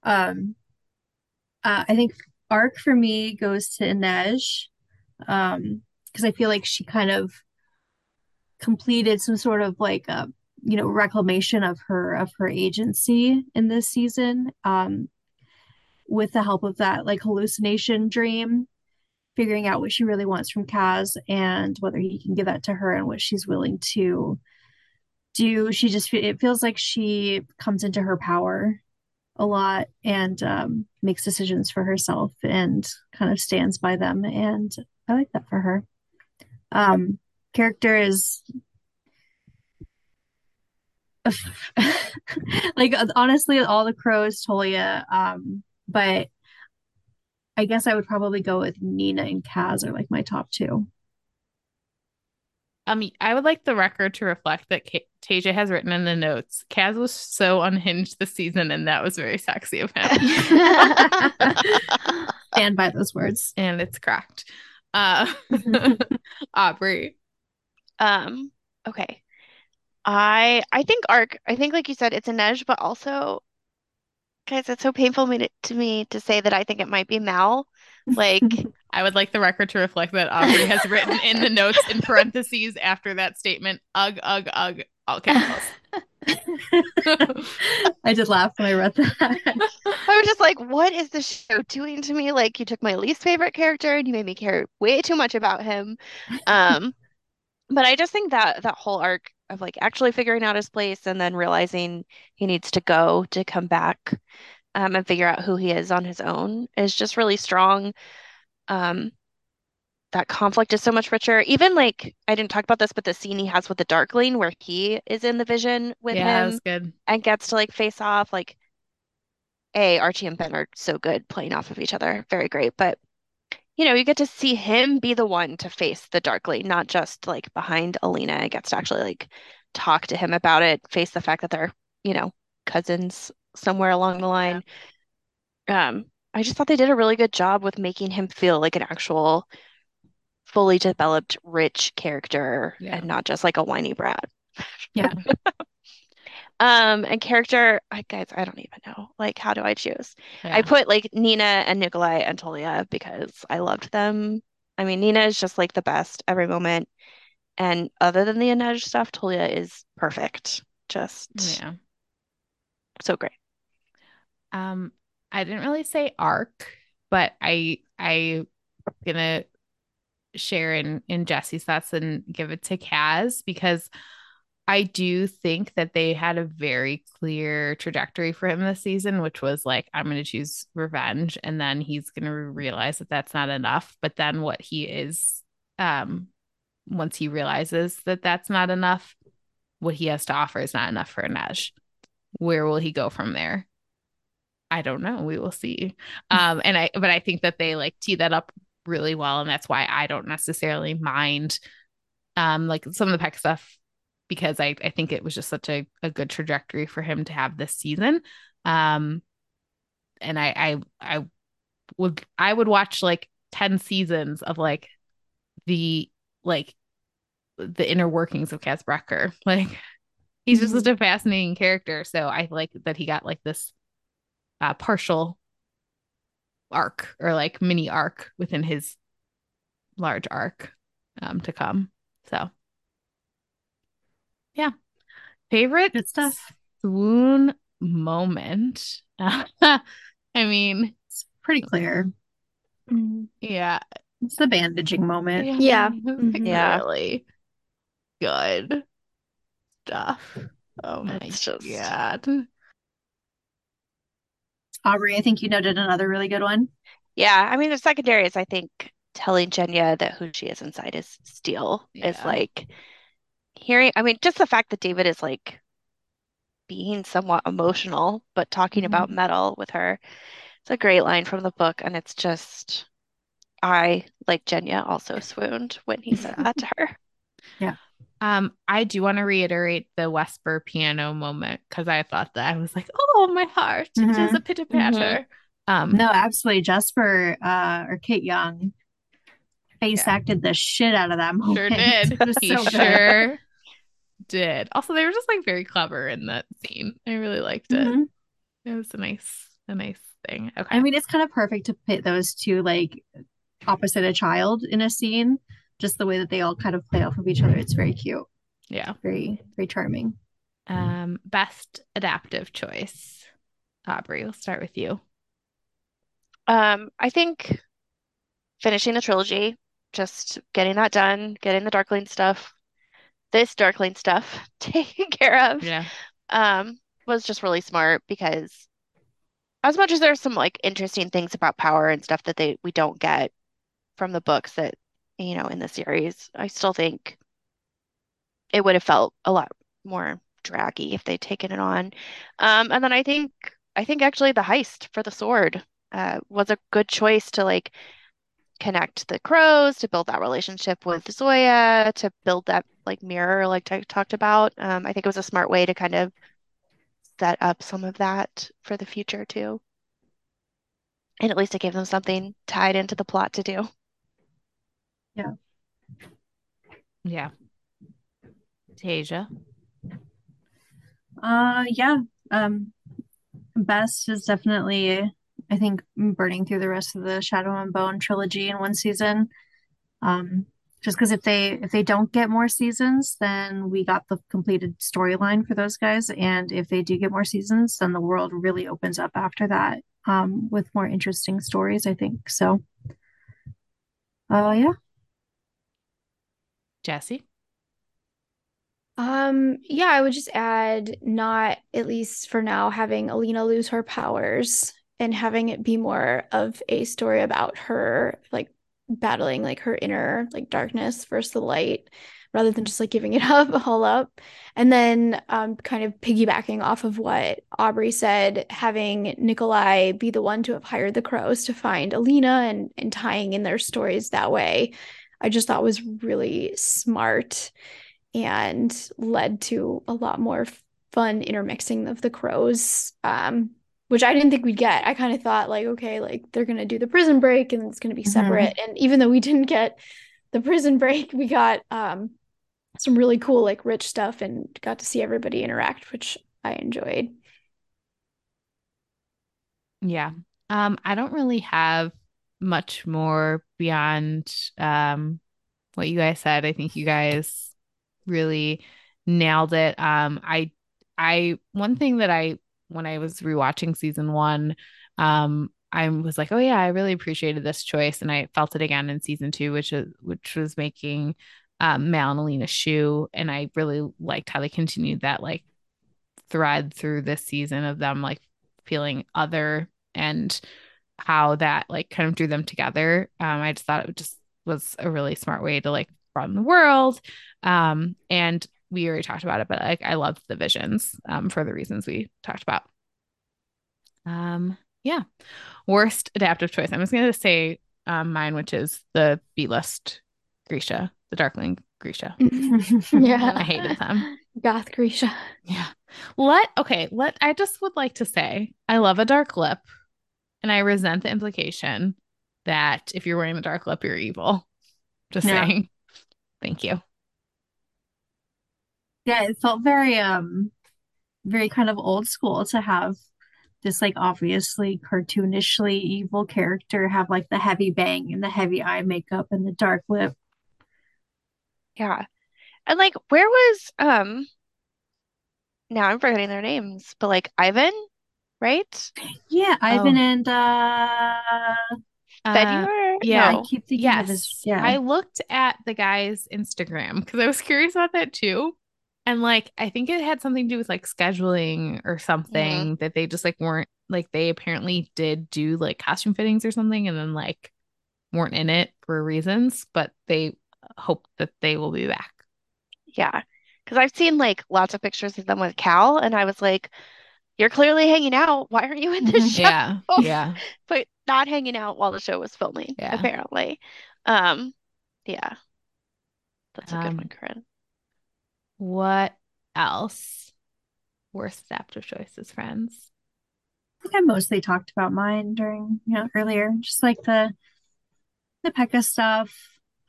Um, uh, I think arc for me goes to Inej, um, because I feel like she kind of completed some sort of like a, you know, reclamation of her of her agency in this season, um, with the help of that like hallucination dream, figuring out what she really wants from Kaz and whether he can give that to her and what she's willing to do. She just it feels like she comes into her power a lot and um, makes decisions for herself and kind of stands by them. And I like that for her. Um, character is [laughs] like honestly, all the crows, Tolya. Um, but I guess I would probably go with Nina and Kaz are like my top two. Um, I would like the record to reflect that Ka- Tasia has written in the notes. Kaz was so unhinged this season, and that was very sexy of him. [laughs] Stand by those words. and it's correct. Uh, [laughs] Aubrey. Um, okay. I I think arc, I think like you said, it's a Inej, but also guys, it's so painful me to, to me to say that I think it might be Mal. Like, [laughs] I would like the record to reflect that Aubrey has written in the notes in parentheses after that statement, ugh, ugh, ugh, all capitals. [laughs] I did laugh when I read that. I was just like, what is this show doing to me? Like, you took my least favorite character and you made me care way too much about him. Um, but I just think that that whole arc of like actually figuring out his place and then realizing he needs to go to come back um, and figure out who he is on his own is just really strong. Um, that conflict is so much richer. Even like I didn't talk about this, but the scene he has with the Darkling where he is in the vision with yeah, him and gets to like face off, like A, Archie and Ben are so good playing off of each other. Very great. But you know, you get to see him be the one to face the Darkling, not just like behind Alina. It gets to actually like talk to him about it, face the fact that they're, you know, cousins somewhere along the line. Um, I just thought they did a really good job with making him feel like an actual fully developed, rich character Yeah. and not just like a whiny brat. Yeah. [laughs] Um, and character, I guys, I don't even know. Like, how do I choose? I put like Nina and Nikolai and Tolya because I loved them. I mean, Nina is just like the best every moment. And other than the Inej stuff, Tolya is perfect. Just yeah. so great. Um, I didn't really say arc, but I I gonna share in in Jessie's thoughts and give it to Kaz because I do think that they had a very clear trajectory for him this season, which was like, I'm going to choose revenge. And then he's going to realize that that's not enough. But then what he is, um, once he realizes that that's not enough, what he has to offer is not enough for Inej. Where will he go from there? I don't know. We will see. [laughs] Um, and I, but I think that they like tee that up really well. And that's why I don't necessarily mind, um, like some of the Peck stuff because I, I think it was just such a, a good trajectory for him to have this season. Um, and I, I, I would, I would watch like 10 seasons of like the, like the inner workings of Kaz Brekker. [laughs] Like he's just Mhm. such a fascinating character. So I like that he got like this uh, partial arc or like mini arc within his large arc um, to come. So yeah. Favorite Good stuff. swoon moment. [laughs] I mean, It's pretty clear. Mm-hmm. yeah. It's the bandaging moment. Yeah. It was, mm-hmm. Yeah. really good stuff. Oh my It's just- god. Aubrey, I think you noted another really good one. Yeah, I mean, the secondary is, I think, telling Genya that who she is inside is Steel is like hearing, I mean, just the fact that David is like being somewhat emotional, but talking about metal with her. It's a great line from the book, and it's just, I, like Genya, also swooned when he said that to her. Yeah um, I do want to reiterate the Wesper piano moment because I thought that I was like, oh, my heart, it is Mhm. a pitter patter. Um, No, absolutely. Jasper uh, or Kit Young face Yeah. acted the shit out of that moment. sure did. [laughs] It was He so good. sure did. Also, they were just like very clever in that scene. I really liked it. Mhm. It was a nice, a nice thing. Okay. I mean, it's kind of perfect to pit those two like opposite a child in a scene. Just the way that they all kind of play off of each other. It's very cute. yeah. Very, very charming. Um, best adaptive choice. Aubrey, we'll start with you. Um, I think finishing the trilogy, just getting that done, getting the Darkling stuff, this Darkling stuff [laughs] taken care of. Yeah. um, was just really smart because as much as there's some like interesting things about power and stuff that they we don't get from the books that you know in the series, I still think it would have felt a lot more draggy if they'd taken it on. Um, and then I think I think actually the heist for the sword uh, was a good choice to like connect the crows, to build that relationship with Zoya, to build that like mirror like I talked about. Um, I think it was a smart way to kind of set up some of that for the future too. And at least it gave them something tied into the plot to do. Yeah. Yeah. Tasia. Uh, yeah. Um, best is definitely I think burning through the rest of the Shadow and Bone trilogy in one season. Um, just because if they if they don't get more seasons, then we got the completed storyline for those guys, and if they do get more seasons, then the world really opens up after that um, with more interesting stories. I think so. Uh, yeah. Jessie. Um, yeah, I would just add not at least for now having Alina lose her powers and having it be more of a story about her like battling like her inner like darkness versus the light rather than just like giving it [laughs] up all up. And then um kind of piggybacking off of what aubrey said having nikolai be the one to have hired the crows to find alina and and tying in their stories that way i just thought was really smart and led to a lot more fun intermixing of the crows um which I didn't think we'd get. I kind of thought like, okay, like they're gonna do the prison break and it's gonna be mm-hmm. separate. Mm-hmm. And even though we didn't get the prison break, we got um some really cool like rich stuff and got to see everybody interact, which I enjoyed. Yeah. Um, I don't really have much more beyond um what you guys said. I think you guys really nailed it. Um, I I one thing that I when I was rewatching season one, um, I was like, oh yeah, I really appreciated this choice, and I felt it again in season two, which is which was making um, Mal and Alina and I really liked how they continued that like thread through this season of them like feeling other and how that like kind of drew them together. Um, I just thought it just was a really smart way to like run the world. Um, and we already talked about it, but like I loved the visions um, for the reasons we talked about. Um, yeah. Worst adaptive choice. I'm just gonna say um, mine, which is the B list Grisha, the Darkling Grisha. [laughs] yeah. I hated them. Goth Grisha. Yeah. Let okay, let I just would like to say I love a dark lip and I resent the implication that if you're wearing a dark lip, you're evil. Just yeah. saying. Thank you. Yeah, it felt very um very kind of old school to have this like obviously cartoonishly evil character have like the heavy bang and the heavy eye makeup and the dark lip. Yeah. And like where was um now I'm forgetting their names, but like Ivan, right? Yeah, Ivan oh. and uh Fedor? Uh, yeah, no. I keep thinking yes. his, yeah. I looked at the guy's Instagram because I was curious about that too. And like, I think it had something to do with like scheduling or something that they just like weren't like they apparently did do like costume fittings or something and then like weren't in it for reasons, but they hope that they will be back. Yeah. Cause I've seen like lots of pictures of them with Cal and I was like, you're clearly hanging out. Why aren't you in the mm-hmm. show? Yeah. [laughs] Yeah. but not hanging out while the show was filming, yeah. apparently. Um, yeah. That's a good um, one, Corinne. What else? Worst adaptive choices, friends. I think I mostly talked about mine during, you know, earlier. Just like the the Pekka stuff,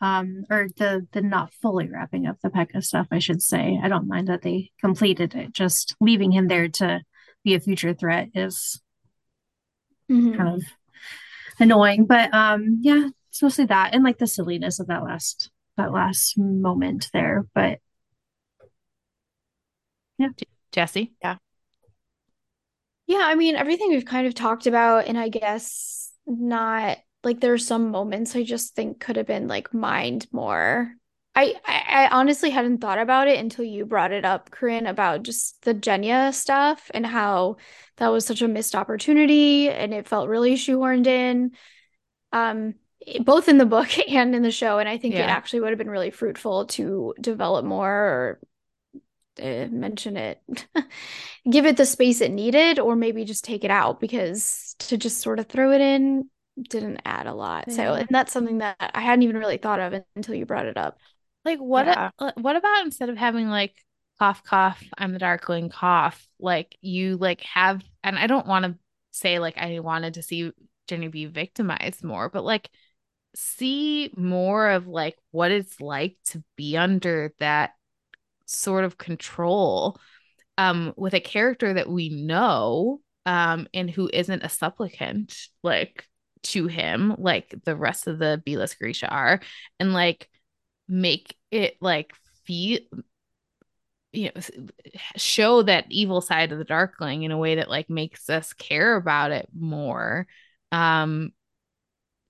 um, or the the not fully wrapping up the Pekka stuff, I should say. I don't mind that they completed it. Just leaving him there to be a future threat is mm-hmm. kind of annoying. But um, yeah, it's mostly that and like the silliness of that last that last moment there. But yeah. Jessie? Yeah. Yeah, I mean, everything we've kind of talked about, and I guess not like there are some moments I just think could have been like mined more. I, I, I honestly hadn't thought about it until you brought it up, Corinne, about just the Genya stuff and how that was such a missed opportunity and it felt really shoehorned in. Um, both in the book [laughs] and in the show, and I think yeah. it actually would have been really fruitful to develop more or uh, mention it, [laughs] give it the space it needed, or maybe just take it out because to just sort of throw it in didn't add a lot. Yeah. So, and that's something that I hadn't even really thought of until you brought it up. Like, what? Yeah. A, what about instead of having like cough, cough, I'm the darkling, cough, like you like have, and I don't want to say like I wanted to see Genya be victimized more, but like see more of like what it's like to be under that sort of control um with a character that we know um, and who isn't a supplicant like to him, like the rest of the B-list Grisha are, and like make it like feel you know show that evil side of the darkling in a way that like makes us care about it more um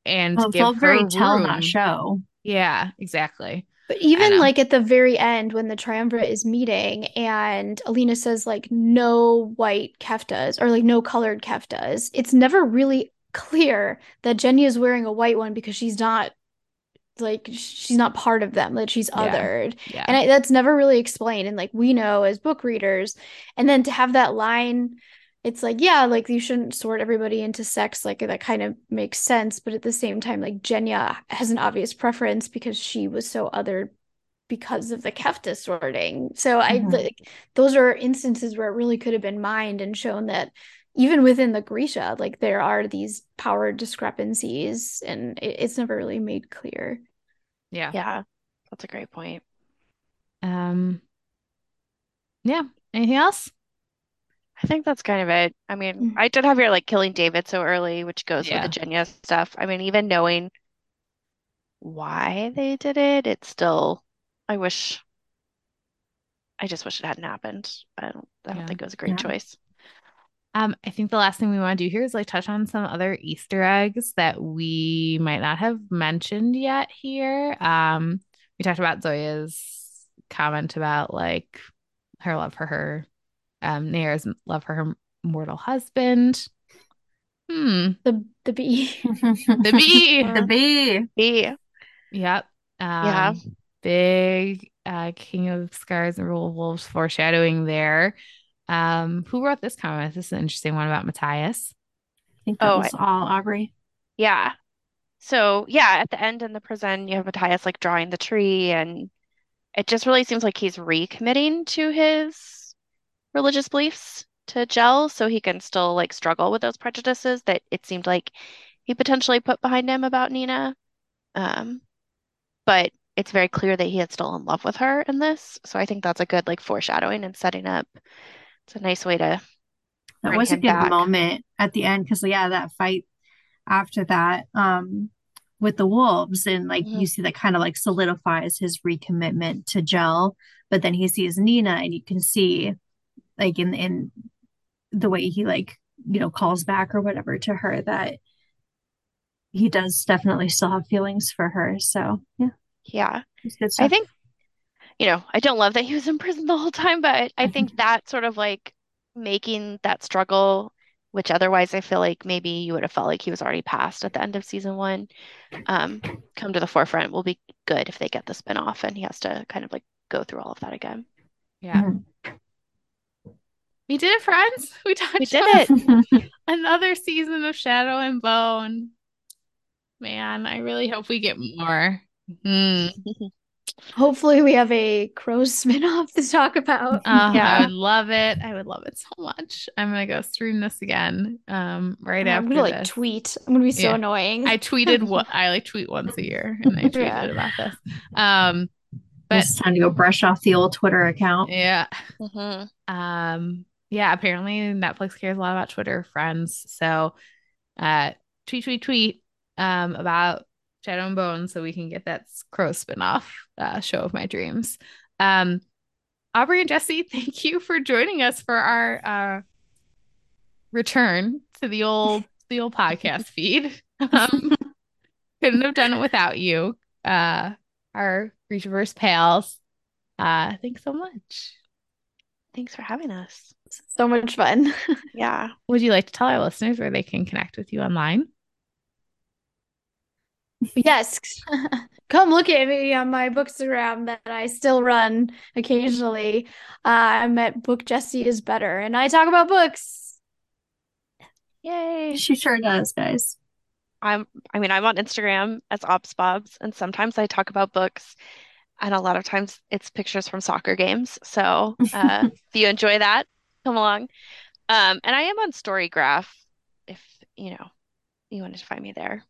and Well, give felt very tell, not show. yeah exactly But even like at the very end when the triumvirate is meeting and Alina says like no white keftas or like no colored keftas, it's never really clear that Genya is wearing a white one because she's not like she's not part of them, like she's Yeah. othered. yeah And I, that's never really explained. And like we know as book readers, and then to have that line, it's like, yeah, like you shouldn't sort everybody into sex. Like that kind of makes sense. But at the same time, like Genya has an obvious preference because she was so other because of the Kefta sorting. So I Mhm. like those are instances where it really could have been mined and shown that even within the Grisha, like there are these power discrepancies, and it, it's never really made clear. yeah Yeah, that's a great point. um yeah anything else I think that's kind of it. I mean, Mhm. I did have your like killing David so early, which goes Yeah. with the Genya stuff. I mean, even knowing why they did it, it's still, I wish, I just wish it hadn't happened. I don't, I don't Yeah. think it was a great Yeah. choice. Um, I think the last thing we want to do here is like touch on some other Easter eggs that we might not have mentioned yet here. Um, we talked about Zoya's comment about like her love for her, um, Nair's love for her mortal husband. Hmm, The the bee. [laughs] the bee. [laughs] The bee. Bee. Yep. Yeah. Um, big uh King of Scars and Rule of Wolves foreshadowing there. Um, who wrote this comment? This is an interesting one about Matthias. I think that Oh, was all Aubrey. Yeah. So yeah, at the end in the prison, you have Matthias like drawing the tree, and it just really seems like he's recommitting to his religious beliefs to Djel, so he can still like struggle with those prejudices that it seemed like he potentially put behind him about Nina. Um, but it's very clear that he is still in love with her in this, so I think that's a good like foreshadowing and setting up. It's a nice way to That was a good back. moment at the end because yeah, that fight after that, um, with the wolves and like Mhm. you see that kind of like solidifies his recommitment to Djel. But then he sees Nina and you can see like in in the way he like, you know, calls back or whatever to her that he does definitely still have feelings for her. So yeah, Yeah. it's good I think, you know, I don't love that he was in prison the whole time, but I think that sort of like making that struggle, which otherwise I feel like maybe you would have felt like he was already past at the end of season one, um, come to the forefront will be good if they get the spinoff and he has to kind of like go through all of that again. Yeah. Mhm. We did it, friends. [laughs] We touched We did on it. [laughs] another season of Shadow and Bone. Man, I really hope we get more. Hmm. [laughs] Hopefully, we have a Crows spinoff to talk about. Oh, I would love it. I would love it so much. I'm gonna go stream this again. Um, right I'm after gonna like tweet. I'm gonna be so Yeah. annoying. I tweeted what I like tweet once a year, and I tweeted Yeah. about this. Um, but It's time to go brush off the old Twitter account. yeah. hmm Um, yeah, apparently Netflix cares a lot about Twitter friends. So uh tweet, tweet, tweet um about Shadow and Bone so we can get that crow spinoff uh show of my dreams. Um Aubrey and Jessie, [laughs] thank you for joining us for our uh return to the old [laughs] the old podcast feed. [laughs] Um couldn't have done it without you. Uh our Grishaverse pals. Uh thanks so much. Thanks for having us. So much fun. [laughs] Yeah. Would you like to tell our listeners where they can connect with you online? Yes. [laughs] Come look at me on my Bookstagram that I still run occasionally. Uh, I'm at Book Jessie is Better, and I talk about books. Yay. She sure does, guys. I'm, I mean, I'm on Instagram as AubsBobs, and sometimes I talk about books, and a lot of times it's pictures from soccer games. So uh, [laughs] if you enjoy that, come along. Um, and I am on Storygraph if, you know, you wanted to find me there.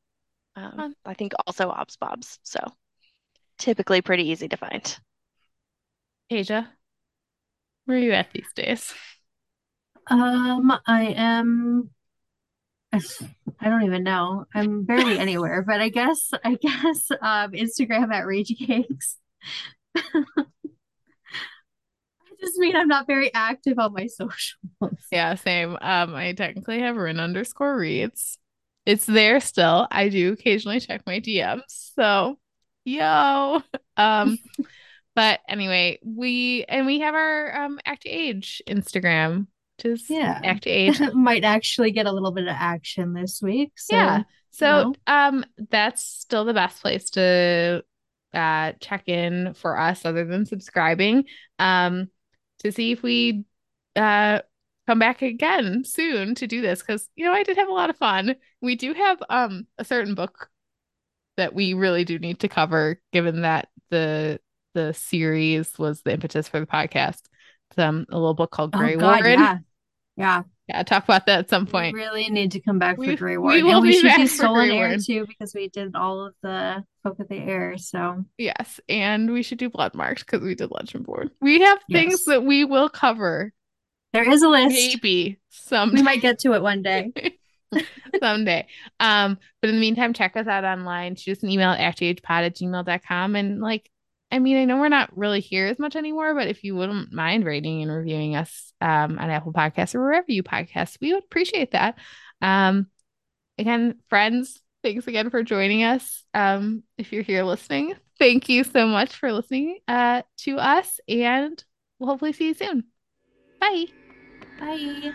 Um, I think also AubsBobs. So typically pretty easy to find. Asia, where are you at these days? Um, I am I don't even know. I'm barely [laughs] anywhere, but I guess I guess um Instagram at Rage Cakes. [laughs] Just mean I'm not very active on my [laughs] socials. Yeah, same. Um, I technically have Rinne underscore reads. It's there still. I do occasionally check my DMs. So, yo. [laughs] Um, but anyway, we and we have our um Act Age Instagram, which is Yeah. Act Age. [laughs] Might actually get a little bit of action this week. So Yeah. So, know. um, that's still the best place to uh check in for us other than subscribing. Um, to see if we uh come back again soon to do this because you know I did have a lot of fun. We do have um a certain book that we really do need to cover, given that the the series was the impetus for the podcast. It's, um, a little book called Oh Grey God, Warden. yeah. Yeah. Yeah, talk about that at some We point. really need to come back for We- Grey we Warden. will and we be should do Stolen Heir too, because we did all of the Folk of the Air. So Yes, and we should do Bloodmarked because we did Legendborn. We have things Yes. that we will cover there is a list. maybe some We might get to it one day. [laughs] someday. Um, but in the meantime, check us out online. Shoot us an email at actagepod at gmail.com. And like, I mean, I know we're not really here as much anymore, but if you wouldn't mind rating and reviewing us um, on Apple Podcasts or wherever you podcast, we would appreciate that. Um, again, friends, thanks again for joining us. Um, if you're here listening, thank you so much for listening uh, to us, and we'll hopefully see you soon. Bye. Bye.